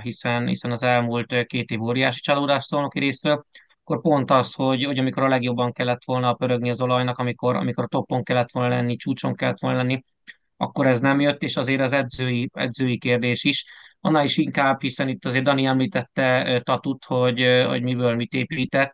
hiszen, hiszen az elmúlt két év óriási csalódás szolnoki részről, akkor pont az, hogy, hogy amikor a legjobban kellett volna pörögni az olajnak, amikor, amikor a toppon kellett volna lenni, csúcson kellett volna lenni, akkor ez nem jött, és azért az edzői, edzői kérdés is. Annál is inkább, hiszen itt azért Dani említette Tatut, hogy, hogy miből mit épített,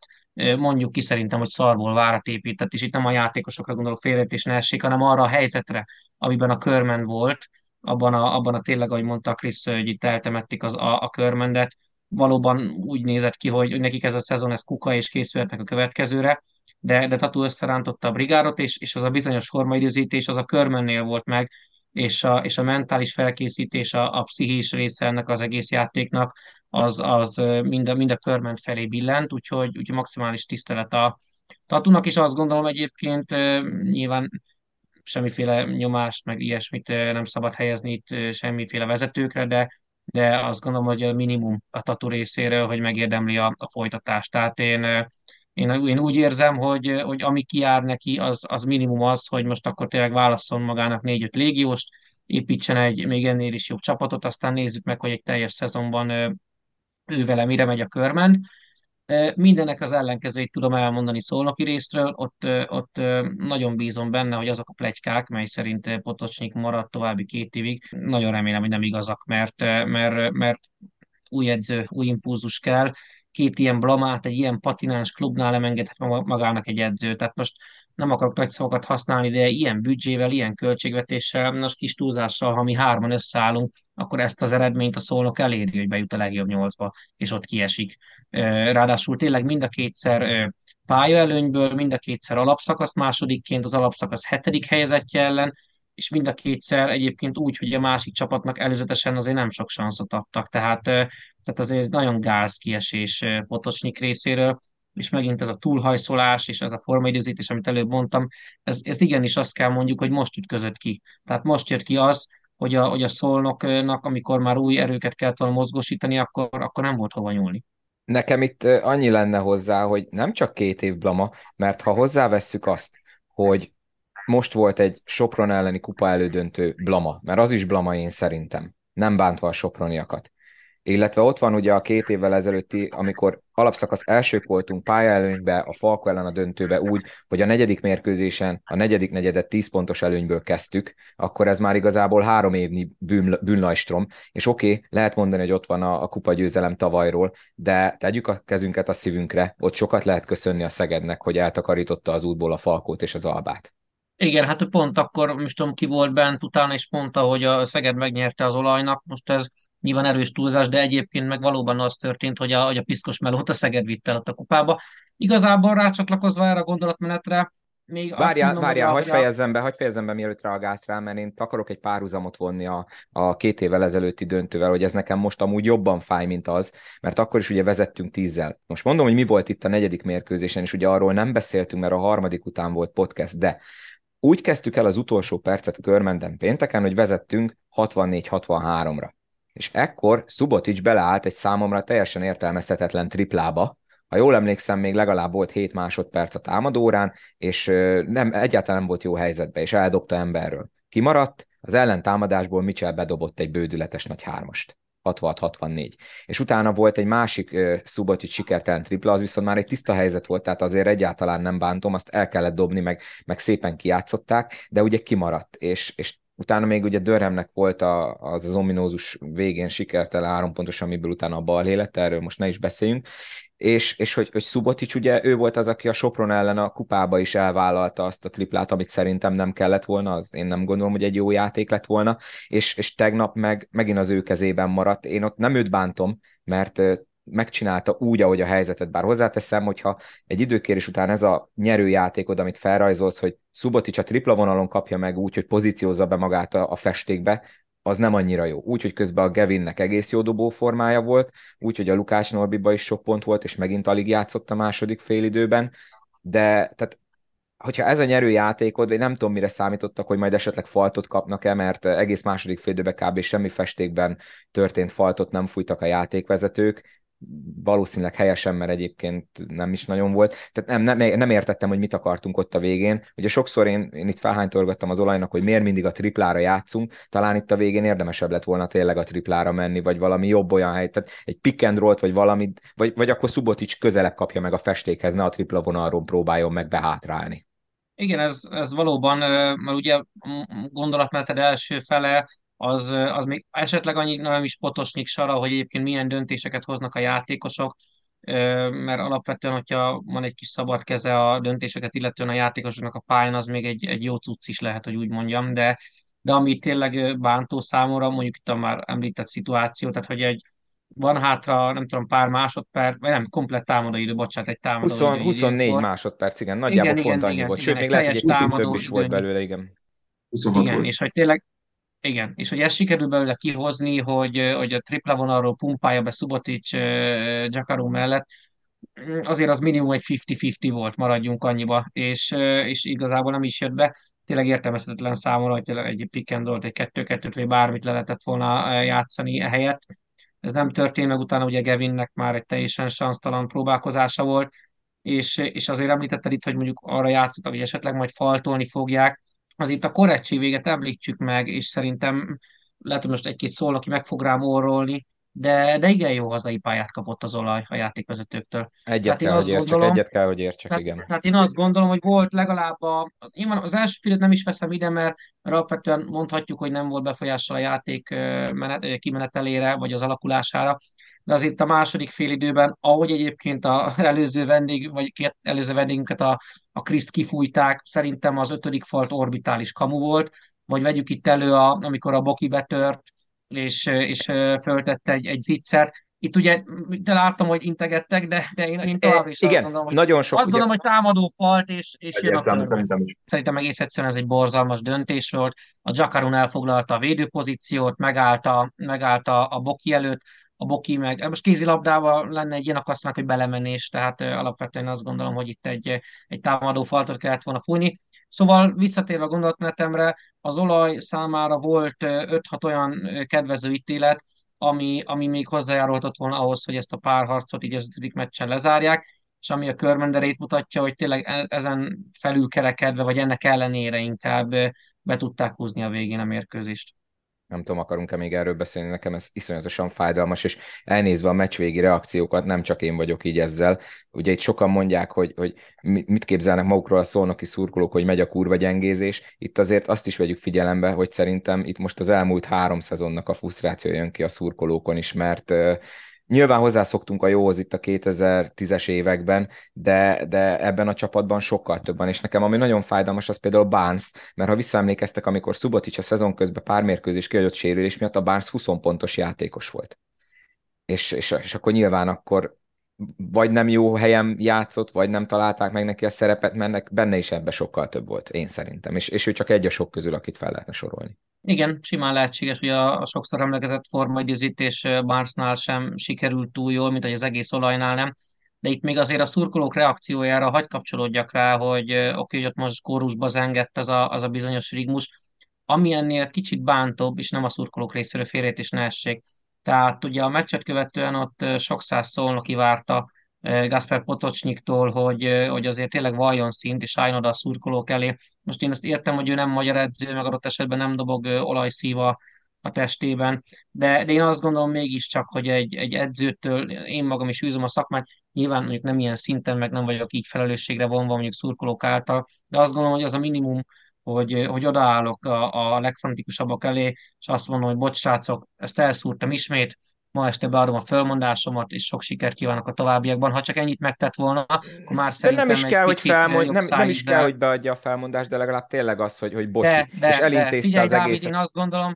mondjuk ki szerintem, hogy szarból várat épített, és itt nem a játékosokra gondolok félretés ne essék, hanem arra a helyzetre, amiben a körmen volt, abban a, abban a tényleg, ahogy mondta Krisz, hogy itt eltemették az, a, a körmendet, valóban úgy nézett ki, hogy, nekik ez a szezon, ez kuka, és készülhetnek a következőre, de, de Tatu összerántotta a brigádot, és, és az a bizonyos formaidőzítés az a körmennél volt meg, és a, és a mentális felkészítés, a, a pszichés része ennek az egész játéknak, az, az mind, a, mind a körment felé billent, úgyhogy, úgyhogy maximális tisztelet a Tatunak is azt gondolom egyébként nyilván semmiféle nyomást, meg ilyesmit nem szabad helyezni itt semmiféle vezetőkre, de, de azt gondolom, hogy a minimum a Tatu részéről, hogy megérdemli a, a folytatást. Tehát én én, én úgy érzem, hogy, hogy ami kiár neki, az, az minimum az, hogy most akkor tényleg válasszon magának négy-öt légióst, építsen egy még ennél is jobb csapatot, aztán nézzük meg, hogy egy teljes szezonban ő vele mire megy a körment. Mindenek az ellenkezőit tudom elmondani szólnoki részről, ott, ott nagyon bízom benne, hogy azok a plegykák, mely szerint Potocsnyik marad további két évig, nagyon remélem, hogy nem igazak, mert, mert, mert új edző, új impulzus kell, két ilyen blamát egy ilyen patináns klubnál nem engedhet magának egy edző. Tehát most nem akarok nagy szavakat használni, de ilyen büdzsével, ilyen költségvetéssel, most kis túlzással, ha mi hárman összeállunk, akkor ezt az eredményt a szólnok eléri, hogy bejut a legjobb nyolcba, és ott kiesik. Ráadásul tényleg mind a kétszer pályaelőnyből, mind a kétszer alapszakasz másodikként, az alapszakasz hetedik helyezettje ellen, és mind a kétszer egyébként úgy, hogy a másik csapatnak előzetesen azért nem sok sanszot adtak, tehát, tehát azért nagyon gáz kiesés Potocsnyik részéről, és megint ez a túlhajszolás, és ez a formaidőzítés, amit előbb mondtam, ez, ez igenis azt kell mondjuk, hogy most ütközött ki. Tehát most jött ki az, hogy a, hogy a szolnoknak, amikor már új erőket kellett volna mozgósítani, akkor, akkor nem volt hova nyúlni. Nekem itt annyi lenne hozzá, hogy nem csak két év blama, mert ha hozzávesszük azt, hogy most volt egy Sopron elleni kupa elődöntő blama, mert az is blama én szerintem, nem bántva a soproniakat. Illetve ott van ugye a két évvel ezelőtti, amikor alapszakasz elsők voltunk pályaelőnybe, a Falko ellen a döntőbe úgy, hogy a negyedik mérkőzésen a negyedik negyedet 10 pontos előnyből kezdtük, akkor ez már igazából három évnyi bűn, bűnlajstrom, és oké, okay, lehet mondani, hogy ott van a, a kupa győzelem tavalyról, de tegyük a kezünket a szívünkre, ott sokat lehet köszönni a Szegednek, hogy eltakarította az útból a Falkót és az Albát. Igen, hát pont akkor, most tudom, ki volt bent utána, és mondta, hogy a Szeged megnyerte az olajnak. Most ez nyilván erős túlzás, de egyébként meg valóban az történt, hogy a, hogy a piszkos melót a Szeged vitte el a kupába. Igazából rácsatlakozva erre a gondolatmenetre, még várjál, mondom, várjál, hagyd fejezzem be, hagyd fejezzem be, mielőtt reagálsz rá, mert én akarok egy párhuzamot vonni a, a két évvel ezelőtti döntővel, hogy ez nekem most amúgy jobban fáj, mint az, mert akkor is ugye vezettünk tízzel. Most mondom, hogy mi volt itt a negyedik mérkőzésen, és ugye arról nem beszéltünk, mert a harmadik után volt podcast, de úgy kezdtük el az utolsó percet körmenden pénteken, hogy vezettünk 64-63-ra. És ekkor Subotic beleállt egy számomra teljesen értelmezhetetlen triplába, ha jól emlékszem, még legalább volt 7 másodperc a támadórán, és nem, egyáltalán nem volt jó helyzetbe, és eldobta emberről. Kimaradt, az ellentámadásból Mitchell bedobott egy bődületes nagy hármast. 66-64. És utána volt egy másik Szubotic sikertelen tripla, az viszont már egy tiszta helyzet volt, tehát azért egyáltalán nem bántom, azt el kellett dobni, meg, meg szépen kiátszották, de ugye kimaradt, és, és utána még ugye Dörremnek volt a, az az ominózus végén sikertelen három pontos, amiből utána a bal lett, erről most ne is beszéljünk, és, és hogy, hogy Szubotic ugye ő volt az, aki a Sopron ellen a kupába is elvállalta azt a triplát, amit szerintem nem kellett volna, az én nem gondolom, hogy egy jó játék lett volna, és, és tegnap meg megint az ő kezében maradt. Én ott nem őt bántom, mert megcsinálta úgy, ahogy a helyzetet. Bár hozzáteszem, hogyha egy időkérés után ez a nyerőjátékod, amit felrajzolsz, hogy Subotic a tripla vonalon kapja meg úgy, hogy pozíciózza be magát a, a festékbe, az nem annyira jó. Úgy, hogy közben a Gevinnek egész jó dobó formája volt, úgy, hogy a Lukács Norbiba is sok pont volt, és megint alig játszott a második félidőben, de tehát hogyha ez a nyerő játékod, én nem tudom, mire számítottak, hogy majd esetleg faltot kapnak-e, mert egész második félidőben kb. semmi festékben történt faltot nem fújtak a játékvezetők, valószínűleg helyesen, mert egyébként nem is nagyon volt. Tehát nem, nem, nem értettem, hogy mit akartunk ott a végén. Ugye sokszor én, én itt felhánytorgattam az olajnak, hogy miért mindig a triplára játszunk, talán itt a végén érdemesebb lett volna tényleg a triplára menni, vagy valami jobb olyan hely, tehát egy pick and roll vagy valami, vagy, vagy akkor Subotic közelebb kapja meg a festékhez, ne a tripla vonalról próbáljon meg behátrálni. Igen, ez, ez valóban, mert ugye gondolatmeneted első fele az, az még esetleg annyi nem is potosnyik sara, hogy egyébként milyen döntéseket hoznak a játékosok, mert alapvetően, hogyha van egy kis szabad keze a döntéseket, illetően a játékosoknak a pályán, az még egy, egy jó cucc is lehet, hogy úgy mondjam, de, de ami tényleg bántó számomra, mondjuk itt a már említett szituáció, tehát hogy egy van hátra, nem tudom, pár másodperc, vagy nem, komplet támadóidő, bocsánat, egy támadóidő. 20, 24 volt. másodperc, igen, nagyjából igen, pont igen, annyi igen, volt. Sőt, igen, még lehet, hogy egy picit több is volt belőle, igen. 26 igen, volt. és hogy tényleg, igen, és hogy ezt sikerül belőle kihozni, hogy, hogy a tripla vonalról pumpálja be Subotic Jakaru mellett, azért az minimum egy 50-50 volt, maradjunk annyiba, és, és igazából nem is jött be. Tényleg értelmezhetetlen számomra, hogy egy pick and roll, egy 2-2-t, vagy bármit le lehetett volna játszani ehelyett. Ez nem történt meg, utána ugye Gevinnek már egy teljesen sansztalan próbálkozása volt, és, és azért említetted itt, hogy mondjuk arra játszottak, hogy esetleg majd faltolni fogják, az itt a korrektség véget említsük meg, és szerintem lehet, hogy most egy-két szól, aki meg fog rám orrolni, de, de igen jó hazai pályát kapott az olaj a játékvezetőktől. Egyet kell, hogy értsek, gondolom, egyet kell, hogy értsek, tehát, igen. Tehát én azt gondolom, hogy volt legalább a, az, nyilván az első félet nem is veszem ide, mert, mert alapvetően mondhatjuk, hogy nem volt befolyással a játék menet, kimenetelére, vagy az alakulására, de azért a második félidőben, ahogy egyébként az előző vendég, vagy két előző vendégünket a, a Kriszt kifújták, szerintem az ötödik falt orbitális kamu volt, vagy vegyük itt elő, a, amikor a Boki betört, és, és föltette egy, egy zicser. Itt ugye, de láttam, hogy integettek, de, de én, én továbbra is Igen, azt gondolom, hogy, nagyon sok, azt ugye... gondolom, hogy támadó falt, és, és jön a szerintem, szerintem egész egyszerűen ez egy borzalmas döntés volt. A Jakarun elfoglalta a védőpozíciót, megállta, megállta a Boki előtt, a Boki meg, most kézilabdával lenne egy ilyen akasznak, hogy belemenés, tehát alapvetően azt gondolom, hogy itt egy, egy támadó faltot kellett volna fújni. Szóval visszatérve a gondolatmenetemre, az olaj számára volt 5-6 olyan kedvező ítélet, ami, ami még hozzájárulhatott volna ahhoz, hogy ezt a párharcot így az ötödik meccsen lezárják, és ami a körmenderét mutatja, hogy tényleg e, ezen felül kerekedve, vagy ennek ellenére inkább be tudták húzni a végén a mérkőzést nem tudom, akarunk-e még erről beszélni, nekem ez iszonyatosan fájdalmas, és elnézve a meccsvégi reakciókat, nem csak én vagyok így ezzel. Ugye itt sokan mondják, hogy, hogy mit képzelnek magukról a szolnoki szurkolók, hogy megy a kurva gyengézés. Itt azért azt is vegyük figyelembe, hogy szerintem itt most az elmúlt három szezonnak a frusztráció jön ki a szurkolókon is, mert Nyilván hozzászoktunk a jóhoz itt a 2010-es években, de, de ebben a csapatban sokkal több van, és nekem ami nagyon fájdalmas, az például Barnes, mert ha visszaemlékeztek, amikor Subotic a szezon közben pár mérkőzés kiadott sérülés miatt, a Barnes 20 pontos játékos volt. És, és, és akkor nyilván akkor vagy nem jó helyen játszott, vagy nem találták meg neki a szerepet, mert benne is ebbe sokkal több volt, én szerintem. És, és ő csak egy a sok közül, akit fel lehetne sorolni. Igen, simán lehetséges, hogy a, a sokszor emlegetett formaidőzítés Barnesnál sem sikerült túl jól, mint hogy az egész olajnál nem. De itt még azért a szurkolók reakciójára hagy kapcsolódjak rá, hogy oké, okay, hogy ott most kórusba zengett az a, az a bizonyos rigmus, ami ennél kicsit bántóbb, és nem a szurkolók részéről félrét is ne essék. Tehát ugye a meccset követően ott sok száz szólnoki várta Gasper Potocsnyiktól, hogy, hogy azért tényleg valljon szint, és álljon oda a szurkolók elé. Most én ezt értem, hogy ő nem magyar edző, meg adott esetben nem dobog olajszíva a testében, de, de én azt gondolom mégiscsak, hogy egy, egy edzőtől, én magam is űzöm a szakmát, nyilván mondjuk nem ilyen szinten, meg nem vagyok így felelősségre vonva mondjuk szurkolók által, de azt gondolom, hogy az a minimum, hogy, hogy odaállok a, a legfanatikusabbak elé, és azt mondom, hogy bocs, srácok, ezt elszúrtam ismét, ma este beadom a fölmondásomat, és sok sikert kívánok a továbbiakban. Ha csak ennyit megtett volna, akkor már szerintem de nem is kell, hogy felmond, nem, nem is kell, hogy beadja a felmondást, de legalább tényleg az, hogy, hogy bocsi, de, de, és elintézte de, figyelj, az Dávid, egészet. Én azt gondolom,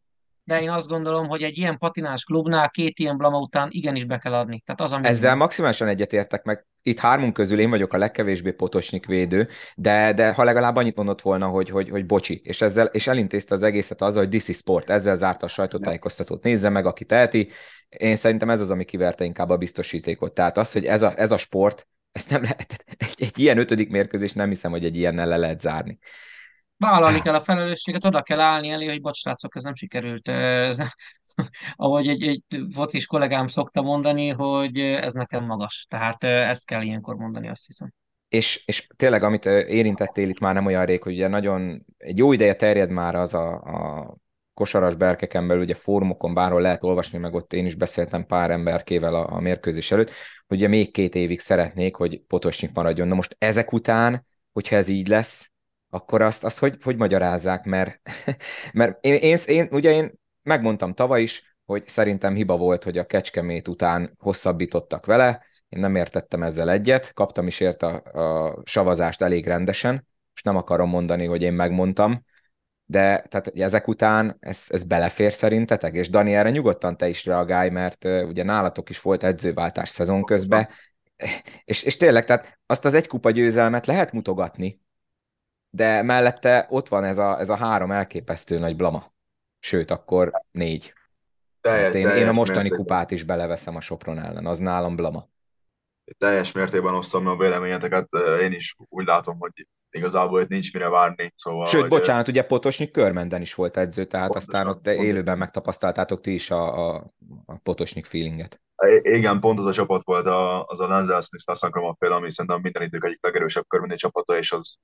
de én azt gondolom, hogy egy ilyen patinás klubnál két ilyen blama után igenis be kell adni. Tehát az, Ezzel mindig... maximálisan egyetértek meg. Itt hármunk közül én vagyok a legkevésbé potosnyik védő, de, de ha legalább annyit mondott volna, hogy, hogy, hogy bocsi, és, ezzel, és elintézte az egészet azzal, hogy is sport, ezzel zárta a sajtótájékoztatót. Nézze meg, aki teheti. Én szerintem ez az, ami kiverte inkább a biztosítékot. Tehát az, hogy ez a, ez a sport, ezt nem lehet, egy, egy ilyen ötödik mérkőzés nem hiszem, hogy egy ilyennel le lehet zárni. Vállalni kell a felelősséget, oda kell állni elé, hogy bocs, srácok, ez nem sikerült. Ez, ahogy egy, egy focis kollégám szokta mondani, hogy ez nekem magas. Tehát ezt kell ilyenkor mondani, azt hiszem. És, és tényleg, amit érintettél itt már nem olyan rég, hogy ugye nagyon, egy jó ideje terjed már az a, a kosaras berkeken belül, ugye fórumokon bárhol lehet olvasni, meg ott én is beszéltem pár emberkével a, a mérkőzés előtt, hogy ugye még két évig szeretnék, hogy Potosnyik maradjon. Na most ezek után, hogyha ez így lesz, akkor azt, azt hogy, hogy magyarázzák, mert, mert én, én, én, ugye én megmondtam tavaly is, hogy szerintem hiba volt, hogy a Kecskemét után hosszabbítottak vele, én nem értettem ezzel egyet, kaptam is ért a, a savazást elég rendesen, és nem akarom mondani, hogy én megmondtam, de tehát ezek után ez, ez belefér szerintetek? És Dani, erre nyugodtan te is reagálj, mert uh, ugye nálatok is volt edzőváltás szezon közben, és, és tényleg, tehát azt az egy kupa győzelmet lehet mutogatni, de mellette ott van ez a, ez a három elképesztő nagy blama. Sőt, akkor négy. Teljes, én, teljes én a mostani mértékben. kupát is beleveszem a Sopron ellen, az nálam blama. Teljes mértékben osztom a véleményeteket, én is úgy látom, hogy igazából itt nincs mire várni. Szóval, Sőt, hogy, bocsánat, ugye Potosnyi Körmenden is volt edző, tehát pontosan, aztán ott pontosan. élőben megtapasztaltátok ti is a, a, a Potosnyik feelinget. Igen, pont az a csapat volt a, az a Lenzel Smith Tassankrama fél, ami szerintem minden idők egyik legerősebb körmendi csapata, és az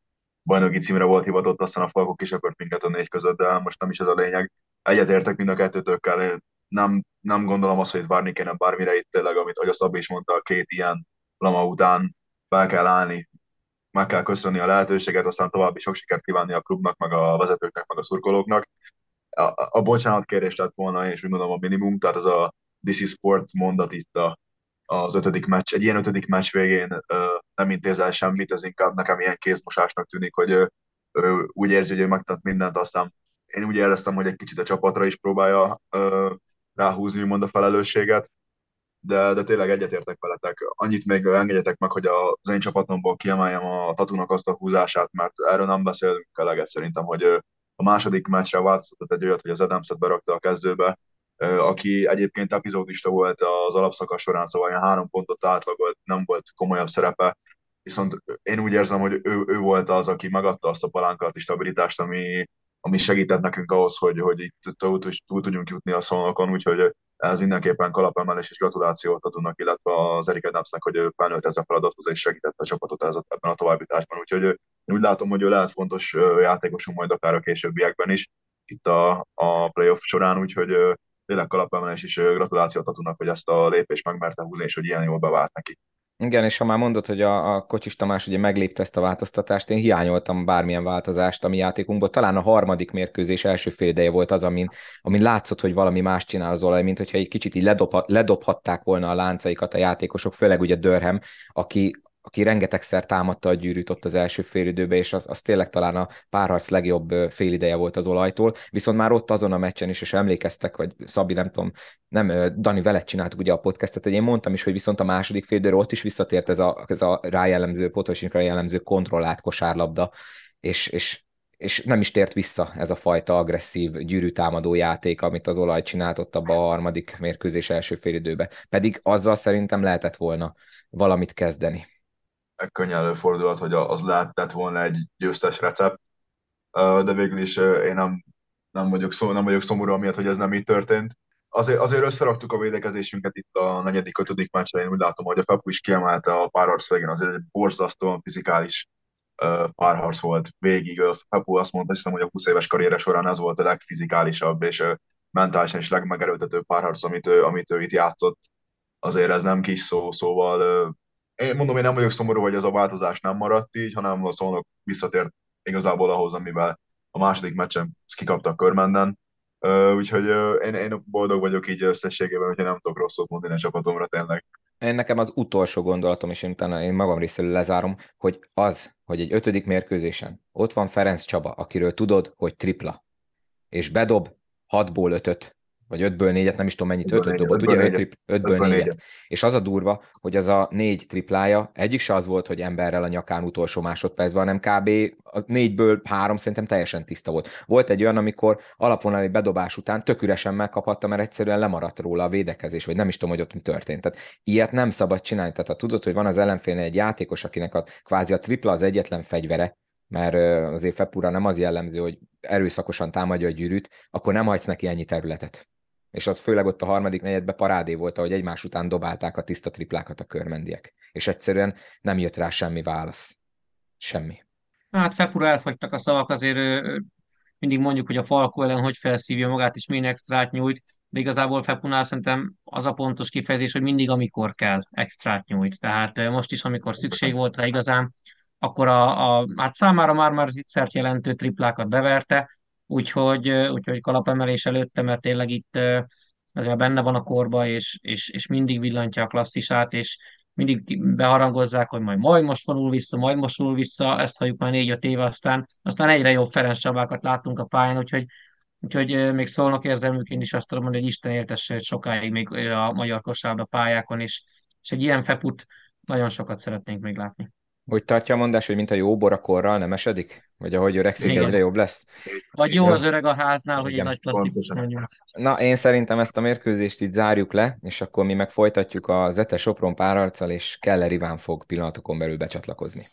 bajnoki címre volt hivatott, aztán a Falkok kisöpört minket a négy között, de most nem is ez a lényeg. Egyetértek mind a kettőtökkel, nem, nem gondolom azt, hogy várni kéne bármire itt tényleg, amit ahogy a Szabi is mondta, két ilyen lama után fel kell állni, meg kell köszönni a lehetőséget, aztán további sok sikert kívánni a klubnak, meg a vezetőknek, meg a szurkolóknak. A, a, a bocsánat kérés lett volna, és úgy gondolom a minimum, tehát ez a this is sport mondat itt a, az ötödik meccs, egy ilyen ötödik meccs végén ö, nem intézel semmit, ez inkább nekem ilyen kézmosásnak tűnik, hogy ö, ö, úgy érzi, hogy ő megtett mindent, aztán én úgy éreztem, hogy egy kicsit a csapatra is próbálja ö, ráhúzni, úgymond a felelősséget, de, de tényleg egyetértek veletek. Annyit még engedjetek meg, hogy az én csapatomból kiemeljem a Tatunak azt a húzását, mert erről nem beszélünk eleget szerintem, hogy a második meccsre változtatott egy olyat, hogy az Adamset berakta a kezdőbe, aki egyébként epizódista volt az alapszakasz során, szóval ilyen három pontot átlagolt, nem volt komolyabb szerepe, viszont én úgy érzem, hogy ő, ő volt az, aki megadta azt a palánkalati stabilitást, ami, ami segített nekünk ahhoz, hogy, hogy itt túl, túl tudjunk jutni a szolnokon, úgyhogy ez mindenképpen kalapemelés és gratulációt adunk, illetve az Erik Adamsnek, hogy ő felnőtt ezzel a feladathoz és segítette a csapatot ez, ebben a továbbításban. Úgyhogy én úgy látom, hogy ő lehet fontos játékosunk majd akár a későbbiekben is itt a, a playoff során, úgyhogy tényleg kalapemelés és gratulációt adunk, hogy ezt a lépést megmerte húzni, és hogy ilyen jól bevált neki. Igen, és ha már mondod, hogy a, a Kocsis Tamás ugye meglépte ezt a változtatást, én hiányoltam bármilyen változást a mi játékunkból. Talán a harmadik mérkőzés első fél ideje volt az, amin, amin látszott, hogy valami más csinál az olaj, mint hogyha egy kicsit így ledobha, ledobhatták volna a láncaikat a játékosok, főleg ugye Dörhem, aki, aki rengetegszer támadta a gyűrűt ott az első félidőbe, és az, az tényleg talán a párharc legjobb félideje volt az olajtól. Viszont már ott azon a meccsen is, és emlékeztek, hogy Szabi, nem tudom, nem, Dani veled csináltuk ugye a podcastet, hogy én mondtam is, hogy viszont a második félidőre ott is visszatért ez a, ez a rájellemző, Potosinkra jellemző kontrollált kosárlabda, és, és és nem is tért vissza ez a fajta agresszív gyűrűtámadó játék, amit az olaj csinált ott abba a harmadik mérkőzés első félidőbe. Pedig azzal szerintem lehetett volna valamit kezdeni könnyen előfordulhat, hogy az lehetett volna egy győztes recept, de végül is én nem, nem, vagyok, szó, nem vagyok szomorú amiatt, hogy ez nem így történt. Azért, azért összeraktuk a védekezésünket itt a negyedik, ötödik meccsre, én úgy látom, hogy a Fepu is kiemelte a párharc végén, azért egy borzasztóan fizikális párharc volt végig. Fepu azt mondta, hiszem, hogy a 20 éves karriere során ez volt a legfizikálisabb és mentálisan is legmegerőltetőbb párharc, amit ő, amit ő itt játszott. Azért ez nem kis szó, szóval én mondom, én nem vagyok szomorú, hogy ez a változás nem maradt így, hanem a szónok visszatért igazából ahhoz, amivel a második meccsen kikapta a körmenden. Úgyhogy én, én boldog vagyok így összességében, hogyha nem tudok rosszat mondani a csapatomra tényleg. Én nekem az utolsó gondolatom, és én utána én magam részéről lezárom, hogy az, hogy egy ötödik mérkőzésen ott van Ferenc Csaba, akiről tudod, hogy tripla, és bedob 6-ból 5 vagy 5-ből 4-et, nem is tudom mennyit, 5 dobott, ugye 5 5-ből 4-et. És az a durva, hogy az a négy triplája, egyik se az volt, hogy emberrel a nyakán utolsó másodpercben, hanem kb. a négyből három szerintem teljesen tiszta volt. Volt egy olyan, amikor alapvonali bedobás után tök üresen megkaphatta, mert egyszerűen lemaradt róla a védekezés, vagy nem is tudom, hogy ott mi történt. Tehát ilyet nem szabad csinálni. Tehát ha tudod, hogy van az ellenfélnél egy játékos, akinek a kvázi a tripla az egyetlen fegyvere, mert azért Fepura nem az jellemző, hogy erőszakosan támadja a gyűrűt, akkor nem hagysz neki ennyi területet. És az főleg ott a harmadik negyedben parádé volt, ahogy egymás után dobálták a tiszta triplákat a körmendiek. És egyszerűen nem jött rá semmi válasz. Semmi. Hát Fepura elfogytak a szavak, azért mindig mondjuk, hogy a Falko ellen hogy felszívja magát, és milyen extrát nyújt, de igazából Fepunál szerintem az a pontos kifejezés, hogy mindig amikor kell extrát nyújt. Tehát most is, amikor szükség volt rá igazán, akkor a, a hát számára már már zicsert jelentő triplákat beverte, úgyhogy, úgyhogy kalapemelés előtte, mert tényleg itt azért benne van a korba, és, és, és mindig villantja a klasszisát, és mindig beharangozzák, hogy majd, majd most vonul vissza, majd most vonul vissza, ezt halljuk már négy-öt éve, aztán, aztán egyre jobb Ferenc Csabákat láttunk a pályán, úgyhogy, úgyhogy még szólnak érzelműként is azt tudom mondani, hogy Isten éltesse sokáig még a magyar kosárlabda pályákon, és, és egy ilyen feput nagyon sokat szeretnénk még látni. Hogy tartja a mondás, hogy mint a jó bor a korral nem esedik? Vagy ahogy öregszik, Igen. egyre jobb lesz? Vagy jó az öreg a háznál, hogy egy nagy klasszikus mondjuk. Na, én szerintem ezt a mérkőzést így zárjuk le, és akkor mi meg folytatjuk a Zete Sopron párharccal, és Keller Iván fog pillanatokon belül becsatlakozni.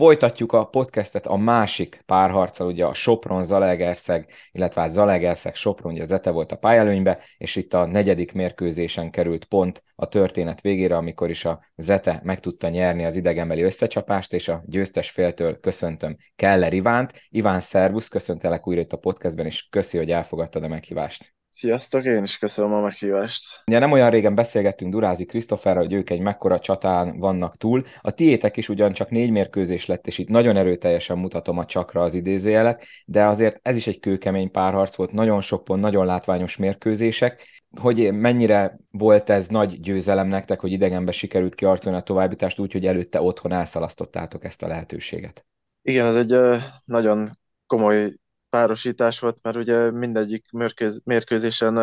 Folytatjuk a podcastet a másik párharccal, ugye a Sopron Zalaegerszeg, illetve hát Zalaegerszeg Sopron, ugye Zete volt a pályelőnybe, és itt a negyedik mérkőzésen került pont a történet végére, amikor is a Zete meg tudta nyerni az idegenbeli összecsapást, és a győztes féltől köszöntöm Keller Ivánt. Iván, szervusz, köszöntelek újra itt a podcastben, és köszi, hogy elfogadtad a meghívást. Sziasztok, én is köszönöm a meghívást. Ugye nem olyan régen beszélgettünk Durázi Krisztoferrel, hogy ők egy mekkora csatán vannak túl. A tiétek is ugyancsak négy mérkőzés lett, és itt nagyon erőteljesen mutatom a csakra az idézőjelet, de azért ez is egy kőkemény párharc volt, nagyon sok pont, nagyon látványos mérkőzések. Hogy mennyire volt ez nagy győzelem nektek, hogy idegenbe sikerült kiarcolni a továbbítást úgy, hogy előtte otthon elszalasztottátok ezt a lehetőséget? Igen, ez egy nagyon komoly párosítás volt, mert ugye mindegyik mérkőz, mérkőzésen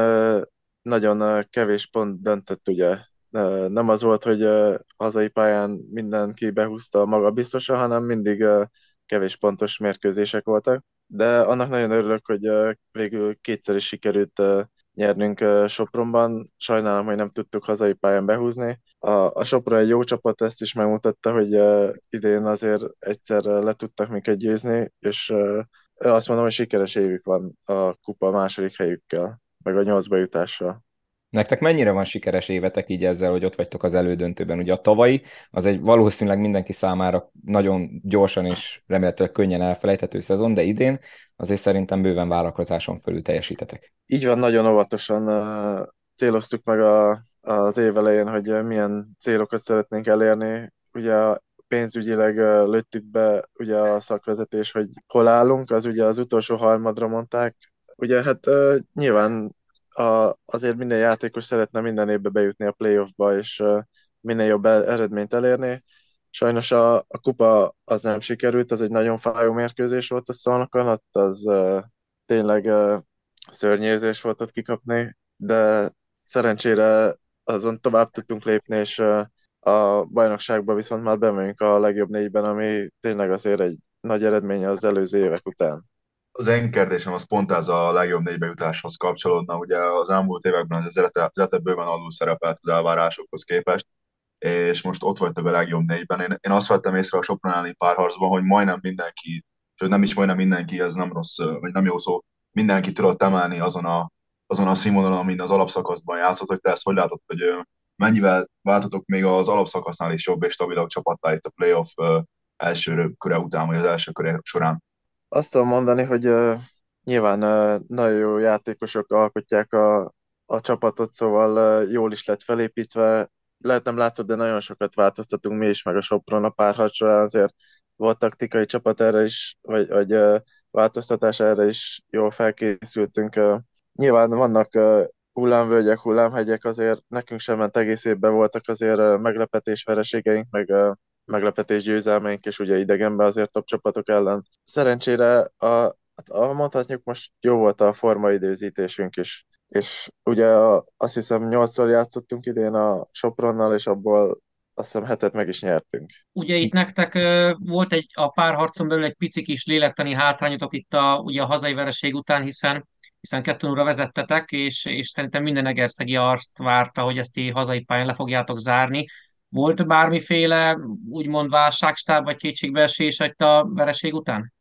nagyon kevés pont döntött, ugye. Nem az volt, hogy hazai pályán mindenki behúzta maga biztosan, hanem mindig kevés pontos mérkőzések voltak. De annak nagyon örülök, hogy végül kétszer is sikerült nyernünk Sopronban. Sajnálom, hogy nem tudtuk hazai pályán behúzni. A, a Sopron egy jó csapat, ezt is megmutatta, hogy idén azért egyszer le tudtak minket győzni, és azt mondom, hogy sikeres évük van a kupa második helyükkel, meg a nyolcba jutással. Nektek mennyire van sikeres évetek így ezzel, hogy ott vagytok az elődöntőben? Ugye a tavalyi, az egy valószínűleg mindenki számára nagyon gyorsan és remélhetőleg könnyen elfelejthető szezon, de idén azért szerintem bőven vállalkozáson fölül teljesítetek. Így van, nagyon óvatosan uh, céloztuk meg a, az év elején, hogy milyen célokat szeretnénk elérni. Ugye pénzügyileg lőttük be ugye a szakvezetés, hogy hol állunk, az ugye az utolsó harmadra mondták. Ugye hát nyilván a, azért minden játékos szeretne minden évbe bejutni a playoffba, és minél jobb eredményt elérni. Sajnos a, a kupa az nem sikerült, az egy nagyon fájó mérkőzés volt a szolnokon, ott az tényleg uh, szörnyézés volt ott kikapni, de szerencsére azon tovább tudtunk lépni, és uh, a bajnokságban viszont már bemegyünk a legjobb négyben, ami tényleg azért egy nagy eredmény az előző évek után. Az én kérdésem az pont ez a legjobb négybe jutáshoz kapcsolódna. Ugye az elmúlt években az Zete bőven alul szerepelt az elvárásokhoz képest, és most ott vagytok a legjobb négyben. Én, én azt vettem észre a Sopronáli párharcban, hogy majdnem mindenki, sőt nem is majdnem mindenki, ez nem rossz, vagy nem jó szó, mindenki tudott emelni azon a, azon a színvonalon, amin az alapszakaszban játszott, hogy te ezt hogy látod, hogy mennyivel váltotok még az alapszakasznál is jobb és stabilabb csapattá itt a playoff első köre után, vagy az első köre során? Azt tudom mondani, hogy nyilván uh, nagyon jó játékosok alkotják a, a csapatot, szóval jól is lett felépítve. Lehet nem látod, de nagyon sokat változtatunk mi is, meg a Sopron a párharcsra, azért volt taktikai csapat erre is, vagy, vagy változtatás erre is jól felkészültünk. Nyilván vannak hullámvölgyek, hullámhegyek azért nekünk sem ment egész évben voltak azért meglepetés vereségeink, meg meglepetés győzelmeink, és ugye idegenben azért top csapatok ellen. Szerencsére a, hát, mondhatjuk most jó volt a formaidőzítésünk is. és ugye a, azt hiszem nyolcszor játszottunk idén a Sopronnal, és abból azt hiszem hetet meg is nyertünk. Ugye itt nektek volt egy a párharcon belül egy pici kis lélektani hátrányotok itt a, ugye a hazai vereség után, hiszen hiszen 2 óra vezettetek, és, és szerintem minden egerszegi azt várta, hogy ezt így hazai pályán le fogjátok zárni. Volt bármiféle úgymond válságstáb vagy kétségbeesés a vereség után?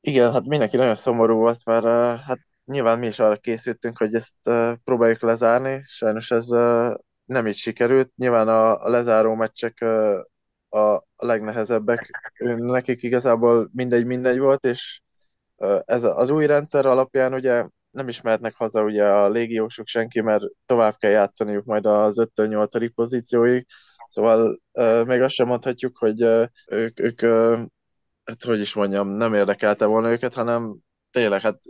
Igen, hát mindenki nagyon szomorú volt, mert hát nyilván mi is arra készültünk, hogy ezt próbáljuk lezárni. Sajnos ez nem így sikerült. Nyilván a, a lezáró meccsek a, legnehezebbek. Nekik igazából mindegy-mindegy volt, és ez az új rendszer alapján ugye nem is mehetnek haza ugye a légiósok senki, mert tovább kell játszaniuk majd az 5-8. pozícióig. Szóval uh, még azt sem mondhatjuk, hogy ők, ők hát hogy is mondjam, nem érdekelte volna őket, hanem tényleg, hát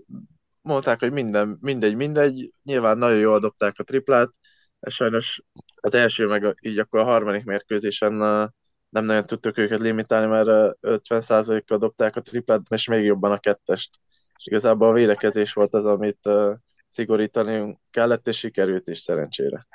mondták, hogy minden, mindegy, mindegy, nyilván nagyon jól dobták a triplát, és sajnos az első meg így akkor a harmadik mérkőzésen nem nagyon tudtuk őket limitálni, mert 50%-kal dobták a triplát, és még jobban a kettest. És igazából a védekezés volt az, amit szigorítani kellett, és sikerült is szerencsére.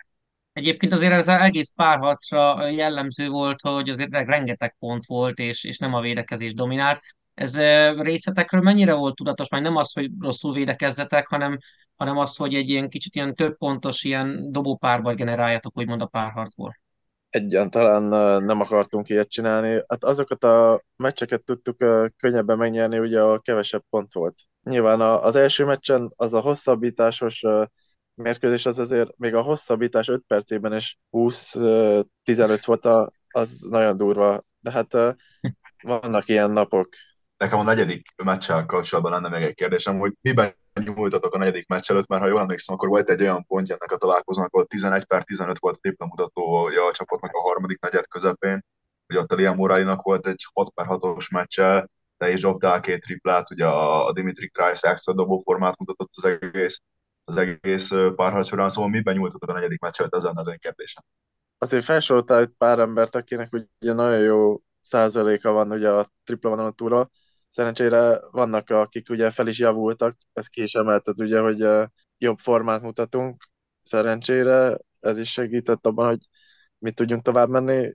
Egyébként azért ez az egész párharcra jellemző volt, hogy azért rengeteg pont volt, és, és nem a védekezés dominált. Ez részletekről mennyire volt tudatos, majd nem az, hogy rosszul védekezzetek, hanem, hanem az, hogy egy ilyen kicsit ilyen több pontos ilyen dobópárban generáljatok, úgymond a párharcból. Egyáltalán nem akartunk ilyet csinálni. Hát azokat a meccseket tudtuk könnyebben megnyerni, ugye a kevesebb pont volt. Nyilván az első meccsen az a hosszabbításos mérkőzés az azért még a hosszabbítás 5 percében is 20-15 volt, a, az nagyon durva. De hát vannak ilyen napok. Nekem a negyedik meccsel kapcsolatban lenne még egy kérdésem, hogy miben nyújtatok a negyedik meccs előtt, mert ha jól emlékszem, akkor volt egy olyan pontja ennek a találkozónak, ahol 11 per 15 volt a tripla mutatója a csapatnak a harmadik negyed közepén. Ugye ott a Liam Moralinak volt egy 6 per 6-os meccse, de is dobtál két triplát, ugye a Dimitri Trice extra dobóformát mutatott az egész az egész párharc során, szóval miben nyújtottad a negyedik meccset, ez lenne az én kérdésem. Azért felsoroltál egy pár embert, akinek ugye nagyon jó százaléka van ugye a tripla vonatúra. Szerencsére vannak, akik ugye fel is javultak, ez ki is emelted ugye, hogy jobb formát mutatunk. Szerencsére ez is segített abban, hogy mi tudjunk tovább menni.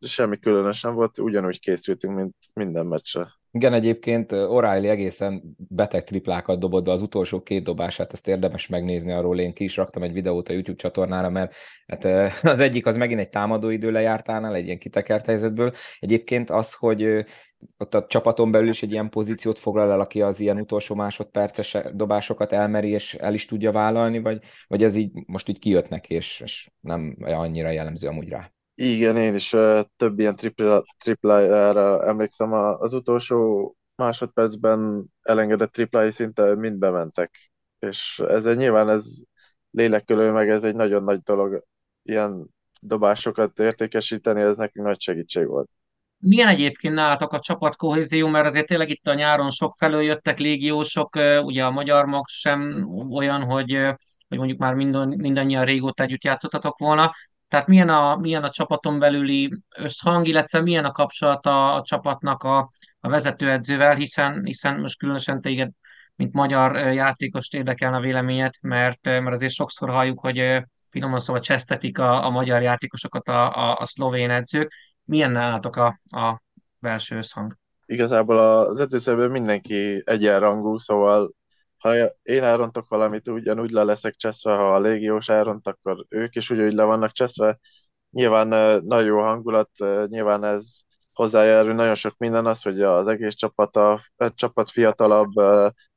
Semmi különös nem volt, ugyanúgy készültünk, mint minden meccsre. Igen, egyébként O'Reilly egészen beteg triplákat dobott be az utolsó két dobását, ezt érdemes megnézni, arról én ki is raktam egy videót a YouTube csatornára, mert hát az egyik az megint egy támadóidő lejártánál, egy ilyen kitekert helyzetből. Egyébként az, hogy ott a csapaton belül is egy ilyen pozíciót foglal el, aki az ilyen utolsó másodperces dobásokat elmeri és el is tudja vállalni, vagy, vagy ez így most így kijött neki, és, és nem annyira jellemző amúgy rá. Igen, én is több ilyen tripla, triplájára emlékszem. Az utolsó másodpercben elengedett triplái szinte mind bementek. És ez nyilván ez lélekkölő, meg ez egy nagyon nagy dolog. Ilyen dobásokat értékesíteni, ez nekünk nagy segítség volt. Milyen egyébként nálatok a csapatkohézió, mert azért tényleg itt a nyáron sok felől jöttek légiósok, ugye a magyar mag sem olyan, hogy, hogy mondjuk már minden, mindannyian régóta együtt játszottatok volna. Tehát milyen a, milyen a csapaton belüli összhang, illetve milyen a kapcsolata a csapatnak a, a vezetőedzővel, hiszen, hiszen most különösen téged, mint magyar játékos érdekelne a véleményed, mert, mert azért sokszor halljuk, hogy finoman szóval csesztetik a, a magyar játékosokat a, a, a szlovén edzők. Milyen nálatok a, a belső összhang? Igazából az edzőszerből mindenki egyenrangú, szóval ha én elrontok valamit, ugyanúgy le leszek cseszve, ha a légiós elront, akkor ők is ugyanúgy le vannak cseszve. Nyilván nagyon jó hangulat, nyilván ez hozzájárul nagyon sok minden az, hogy az egész csapat, a, a csapat fiatalabb,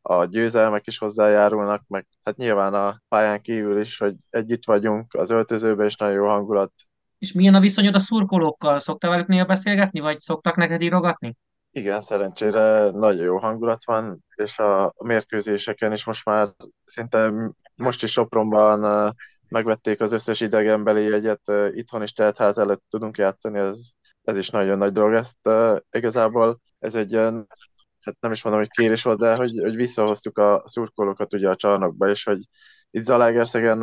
a győzelmek is hozzájárulnak, meg hát nyilván a pályán kívül is, hogy együtt vagyunk az öltözőben, és nagyon jó hangulat. És milyen a viszonyod a szurkolókkal? Szoktál velük néha beszélgetni, vagy szoktak neked írogatni? Igen, szerencsére nagyon jó hangulat van, és a mérkőzéseken is most már szinte most is Sopronban megvették az összes idegenbeli jegyet, itthon is teltház előtt tudunk játszani, ez, ez is nagyon nagy dolog. Ezt igazából ez egy olyan, hát nem is mondom, hogy kérés volt, de hogy, hogy visszahoztuk a szurkolókat ugye a csarnokba, és hogy itt Zalaegerszegen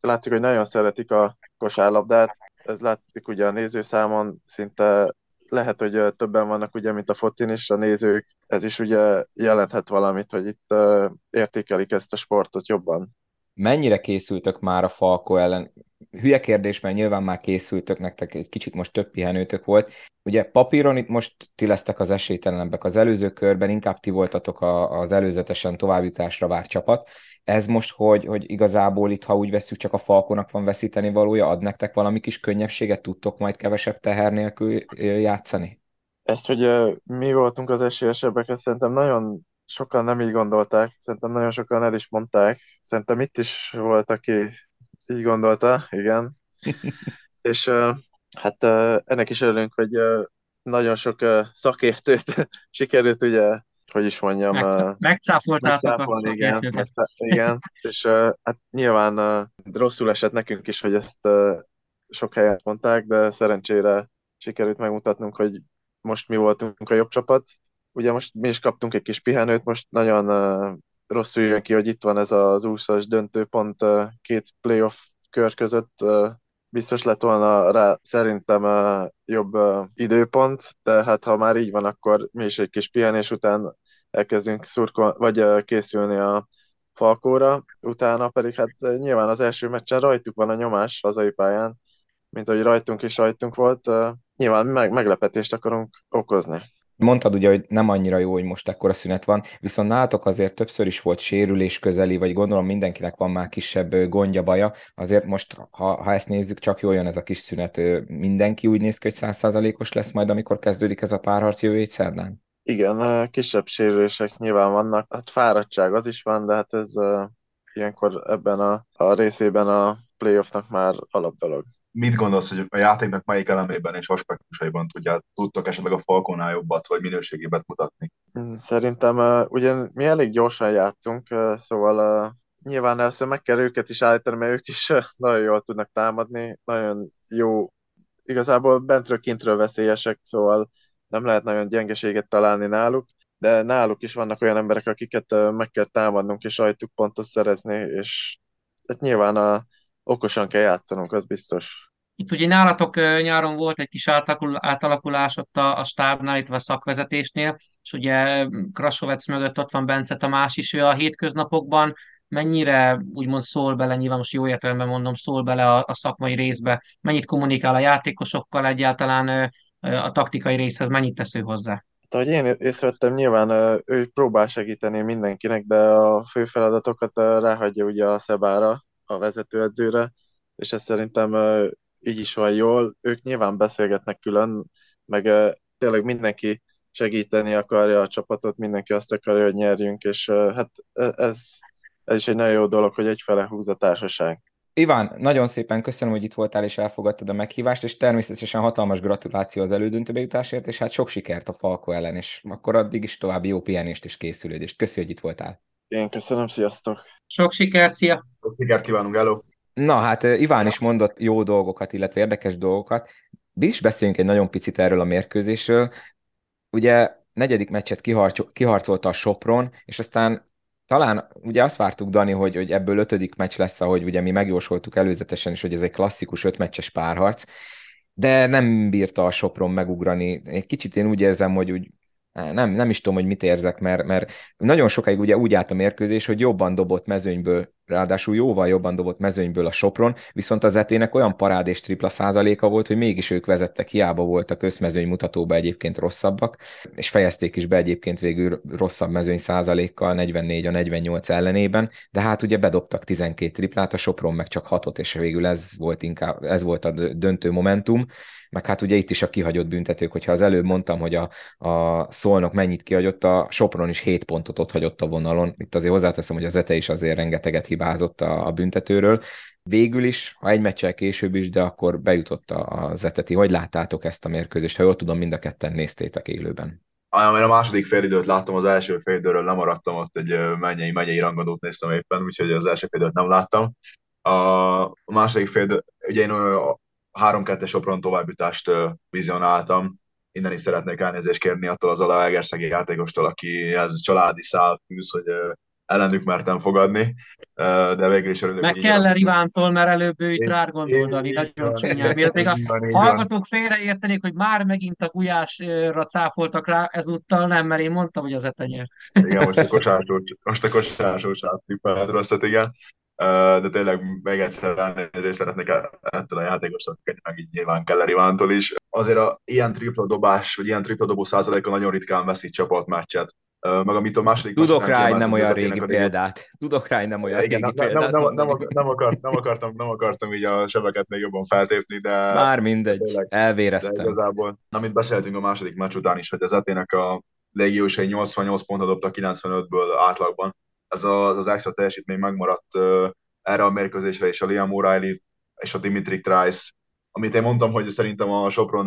látszik, hogy nagyon szeretik a kosárlabdát, ez látszik ugye a nézőszámon, szinte lehet, hogy többen vannak ugye, mint a focin is a nézők, ez is ugye jelenthet valamit, hogy itt értékelik ezt a sportot jobban. mennyire készültök már a Falko ellen? Hülye kérdés, mert nyilván már készültök, nektek egy kicsit most több pihenőtök volt. Ugye papíron itt most ti lesztek az esélytelenebbek az előző körben, inkább ti voltatok az előzetesen továbbjutásra várt csapat. Ez most, hogy, hogy igazából itt, ha úgy veszük, csak a Falkonak van veszíteni valója, ad nektek valami kis könnyebbséget, tudtok majd kevesebb teher nélkül játszani? Ezt, hogy mi voltunk az esélyesebbek, ezt szerintem nagyon sokan nem így gondolták, szerintem nagyon sokan el is mondták, szerintem itt is volt, aki így gondolta, igen. És hát ennek is örülünk, hogy nagyon sok szakértőt sikerült ugye, hogy is mondjam, Megcá- megcáfoltátok a igen, megcá- igen, és hát nyilván rosszul esett nekünk is, hogy ezt sok helyen mondták, de szerencsére sikerült megmutatnunk, hogy most mi voltunk a jobb csapat, ugye most mi is kaptunk egy kis pihenőt, most nagyon uh, rosszul jön ki, hogy itt van ez az úszas döntőpont két playoff kör között, biztos lett volna rá szerintem jobb időpont, de hát ha már így van, akkor mi is egy kis pihenés után elkezdünk szurkol, vagy készülni a Falkóra, utána pedig hát nyilván az első meccsen rajtuk van a nyomás hazai pályán, mint ahogy rajtunk is rajtunk volt, nyilván meg, meglepetést akarunk okozni. Mondtad ugye, hogy nem annyira jó, hogy most ekkora szünet van, viszont nálatok azért többször is volt sérülés közeli, vagy gondolom mindenkinek van már kisebb gondja, baja. Azért most, ha, ha ezt nézzük, csak jól jön ez a kis szünet. Mindenki úgy néz ki, hogy százszázalékos lesz majd, amikor kezdődik ez a párharc jövő szerdán? Igen, kisebb sérülések nyilván vannak. Hát fáradtság az is van, de hát ez ilyenkor ebben a, a részében a playoffnak már alapdolog mit gondolsz, hogy a játéknak melyik elemében és aspektusaiban tudják, tudtok esetleg a Falkonál jobbat, vagy minőségébet mutatni? Szerintem ugye mi elég gyorsan játszunk, szóval nyilván először meg kell őket is állítani, mert ők is nagyon jól tudnak támadni, nagyon jó, igazából bentről kintről veszélyesek, szóval nem lehet nagyon gyengeséget találni náluk, de náluk is vannak olyan emberek, akiket meg kell támadnunk, és rajtuk pontot szerezni, és hát nyilván a okosan kell játszanunk, az biztos. Itt ugye nálatok nyáron volt egy kis átalakulás ott a, a stábnál, itt a szakvezetésnél, és ugye Krasovec mögött ott van Bence Tamás is, ő a hétköznapokban mennyire úgymond szól bele, nyilván most jó értelemben mondom, szól bele a, a szakmai részbe, mennyit kommunikál a játékosokkal egyáltalán a taktikai részhez, mennyit tesz ő hozzá? Hát, ahogy én észrevettem, nyilván ő próbál segíteni mindenkinek, de a fő feladatokat ráhagyja ugye a Szebára, a vezetőedzőre, és ez szerintem így is van jól. Ők nyilván beszélgetnek külön, meg tényleg mindenki segíteni akarja a csapatot, mindenki azt akarja, hogy nyerjünk, és hát ez, ez is egy nagyon jó dolog, hogy egyfele húz a társaság. Iván, nagyon szépen köszönöm, hogy itt voltál és elfogadtad a meghívást, és természetesen hatalmas gratuláció az elődöntőbe jutásért, és hát sok sikert a Falko ellen, és akkor addig is további jó pihenést és készülődést. Köszi, hogy itt voltál. Én köszönöm, sziasztok! Sok sikert, szia! Sok sikert kívánunk, hello! Na hát Iván is mondott jó dolgokat, illetve érdekes dolgokat. Mi is beszéljünk egy nagyon picit erről a mérkőzésről. Ugye negyedik meccset kiharcolta a Sopron, és aztán talán ugye azt vártuk, Dani, hogy, hogy ebből ötödik meccs lesz, ahogy ugye mi megjósoltuk előzetesen is, hogy ez egy klasszikus ötmeccses párharc, de nem bírta a Sopron megugrani. Egy kicsit én úgy érzem, hogy úgy nem, nem is tudom, hogy mit érzek, mert, mert nagyon sokáig ugye úgy állt a mérkőzés, hogy jobban dobott mezőnyből ráadásul jóval jobban dobott mezőnyből a Sopron, viszont az etének olyan parád és tripla százaléka volt, hogy mégis ők vezettek, hiába volt a közmezőny mutatóba egyébként rosszabbak, és fejezték is be egyébként végül rosszabb mezőny százalékkal, 44 a 48 ellenében, de hát ugye bedobtak 12 triplát, a Sopron meg csak 6 és végül ez volt inkább, ez volt a döntő momentum, meg hát ugye itt is a kihagyott büntetők, hogyha az előbb mondtam, hogy a, a Szolnok mennyit kihagyott, a Sopron is 7 pontot ott hagyott a vonalon. Itt azért hozzáteszem, hogy az Ete is azért rengeteget hibázott a, a büntetőről. Végül is, ha egy meccsel később is, de akkor bejutott a Zeteti. Hogy láttátok ezt a mérkőzést? Ha jól tudom, mind a ketten néztétek élőben. Én a második félidőt láttam, az első félidőről lemaradtam, ott egy mennyei, megyei rangadót néztem éppen, úgyhogy az első félidőt nem láttam. A második félidő, ugye én 3-2-es Sopron továbbjutást vizionáltam, innen is szeretnék elnézést kérni attól az Egerszegi játékostól, aki ez családi szál fűz, hogy ellenük mertem fogadni, de végül is örülök. Meg kell Ivántól, mert előbb ő itt rád gondolni, nagyon csúnyán. Még a hallgatók félreértenék, hogy már megint a gulyásra cáfoltak rá, ezúttal nem, mert én mondtam, hogy az etenyér. Igen, most a kocsásós, most a átrippelt rosszat, igen. de tényleg még egyszer elnézést szeretnék ettől a játékostól, meg így nyilván Keller Ivántól is. Azért a ilyen tripla dobás, vagy ilyen tripla dobó százaléka nagyon ritkán veszít csapatmeccset. Meg amit a második Tudok rá egy nem olyan régi példát. Tudok rá egy nem olyan régi nem, példát. Nem, nem, nem, nem, akart, nem, akartam, nem akartam így a sebeket még jobban feltépni, de... Már mindegy, tényleg, elvéreztem. De igazából, amit beszéltünk a második meccs után is, hogy az etének a légiósai 88 pontot dobtak 95-ből átlagban. Ez az, az extra teljesítmény megmaradt erre a mérkőzésre, és a Liam O'Reilly és a Dimitri Trice, amit én mondtam, hogy szerintem a Sopron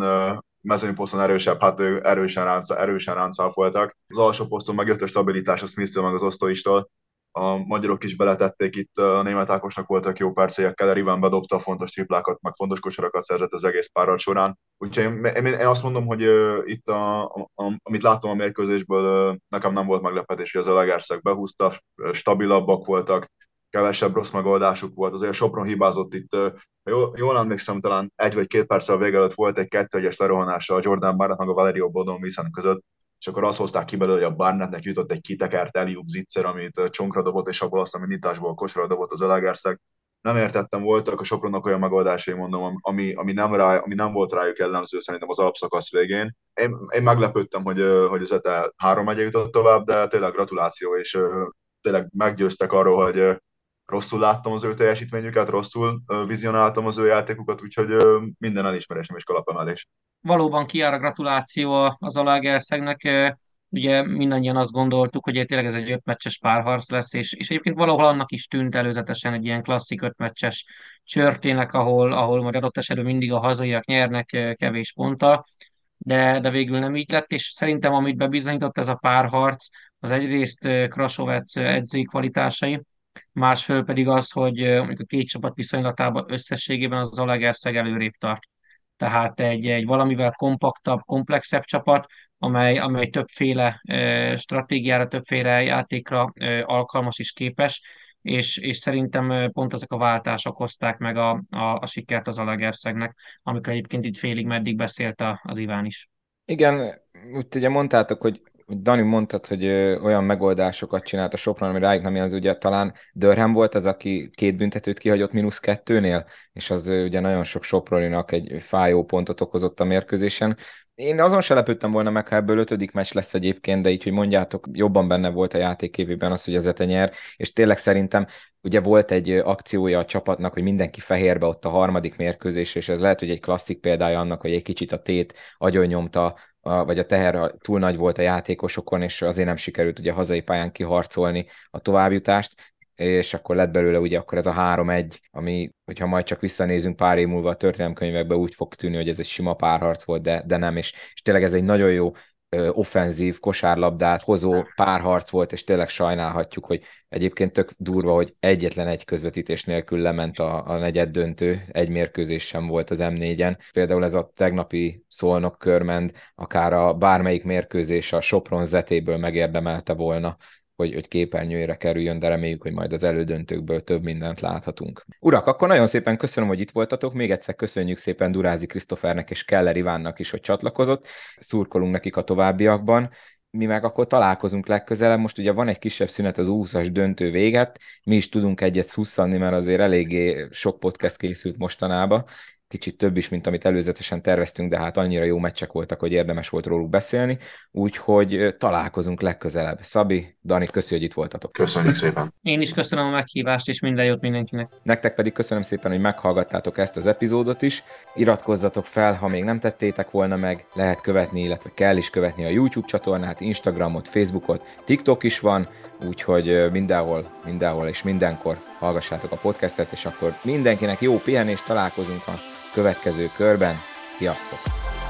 uh, mezőnyposzton erősebb, hát ő erősen, ránca, erősen ráncálfoltak. Az alsó poszton meg jött a stabilitás a smith meg az osztóistól. A magyarok is beletették itt, a német Ákosnak voltak jó percélyek, Keller Iván bedobta fontos triplákat, meg fontos kosarakat szerzett az egész párat során. Úgyhogy én, én, én azt mondom, hogy uh, itt, a, a, a, amit láttam a mérkőzésből, uh, nekem nem volt meglepetés, hogy az Elegerszeg behúzta, stabilabbak voltak, kevesebb rossz megoldásuk volt. Azért Sopron hibázott itt, jól, jól emlékszem, talán egy vagy két perccel vége előtt volt egy kettő-egyes lerohanása a Jordan Barnett meg a Valerio Bodon Viszont között, és akkor azt hozták ki belőle, hogy a Barnettnek jutott egy kitekert Eliup zicser, amit csonkra dobott, és abból aztán indításból kosra dobott az Elegerszeg. Nem értettem, voltak a Sopronnak olyan megoldásai, mondom, ami, ami, nem, rá, ami nem volt rájuk jellemző szerintem az alapszakasz végén. Én, én meglepődtem, hogy, hogy az ETE három megye jutott tovább, de tényleg gratuláció, és tényleg meggyőztek arról, hogy rosszul láttam az ő teljesítményüket, rosszul vizionáltam az ő játékukat, úgyhogy minden elismerésem és kalapemelés. Valóban kiáll a gratuláció az Alagerszegnek, ugye mindannyian azt gondoltuk, hogy tényleg ez egy ötmeccses párharc lesz, és, és egyébként valahol annak is tűnt előzetesen egy ilyen klasszik ötmeccses csörtének, ahol, ahol majd adott esetben mindig a hazaiak nyernek kevés ponttal, de, de végül nem így lett, és szerintem amit bebizonyított ez a párharc, az egyrészt Krasovec edzői kvalitásai, másfél pedig az, hogy mondjuk a két csapat viszonylatában összességében az Zalaegerszeg előrébb tart. Tehát egy, egy valamivel kompaktabb, komplexebb csapat, amely, amely többféle e, stratégiára, többféle játékra e, alkalmas és képes, és, és szerintem pont ezek a váltások hozták meg a, a, a sikert az Alagerszegnek, amikor egyébként itt félig meddig beszélt az Iván is. Igen, úgy ugye mondtátok, hogy Dani mondtad, hogy olyan megoldásokat csinált a Sopron, ami rájuk nem jelző, ugye talán Dörhem volt az, aki két büntetőt kihagyott mínusz kettőnél, és az ugye nagyon sok Soproninak egy fájó pontot okozott a mérkőzésen. Én azon se lepődtem volna meg, ha ebből ötödik meccs lesz egyébként, de így, hogy mondjátok, jobban benne volt a játékévében az, hogy az Ete nyer, és tényleg szerintem ugye volt egy akciója a csapatnak, hogy mindenki fehérbe ott a harmadik mérkőzés, és ez lehet, hogy egy klasszik példája annak, hogy egy kicsit a tét agyon nyomta, vagy a teher túl nagy volt a játékosokon, és azért nem sikerült ugye a hazai pályán kiharcolni a továbbjutást, és akkor lett belőle ugye akkor ez a 3-1, ami, hogyha majd csak visszanézünk pár év múlva a történelemkönyvekbe, úgy fog tűnni, hogy ez egy sima párharc volt, de, de nem, és, és tényleg ez egy nagyon jó offenzív kosárlabdát hozó párharc volt, és tényleg sajnálhatjuk, hogy egyébként tök durva, hogy egyetlen egy közvetítés nélkül lement a, a negyed döntő, egy mérkőzés sem volt az M4-en. Például ez a tegnapi szolnok körmend, akár a bármelyik mérkőzés a Sopron zetéből megérdemelte volna hogy, hogy képernyőre kerüljön, de reméljük, hogy majd az elődöntőkből több mindent láthatunk. Urak, akkor nagyon szépen köszönöm, hogy itt voltatok. Még egyszer köszönjük szépen Durázi Krisztofernek és Keller Ivánnak is, hogy csatlakozott. Szurkolunk nekik a továbbiakban mi meg akkor találkozunk legközelebb. Most ugye van egy kisebb szünet az 20-as döntő véget, mi is tudunk egyet szusszanni, mert azért eléggé sok podcast készült mostanában, kicsit több is, mint amit előzetesen terveztünk, de hát annyira jó meccsek voltak, hogy érdemes volt róluk beszélni, úgyhogy találkozunk legközelebb. Szabi, Dani, köszi, hogy itt voltatok. Köszönjük szépen. Én is köszönöm a meghívást, és minden jót mindenkinek. Nektek pedig köszönöm szépen, hogy meghallgattátok ezt az epizódot is. Iratkozzatok fel, ha még nem tettétek volna meg, lehet követni, illetve kell is követni a YouTube csatornát, Instagramot, Facebookot, TikTok is van, úgyhogy mindenhol, mindenhol és mindenkor hallgassátok a podcastet, és akkor mindenkinek jó pihenést, találkozunk a következő körben. Sziasztok!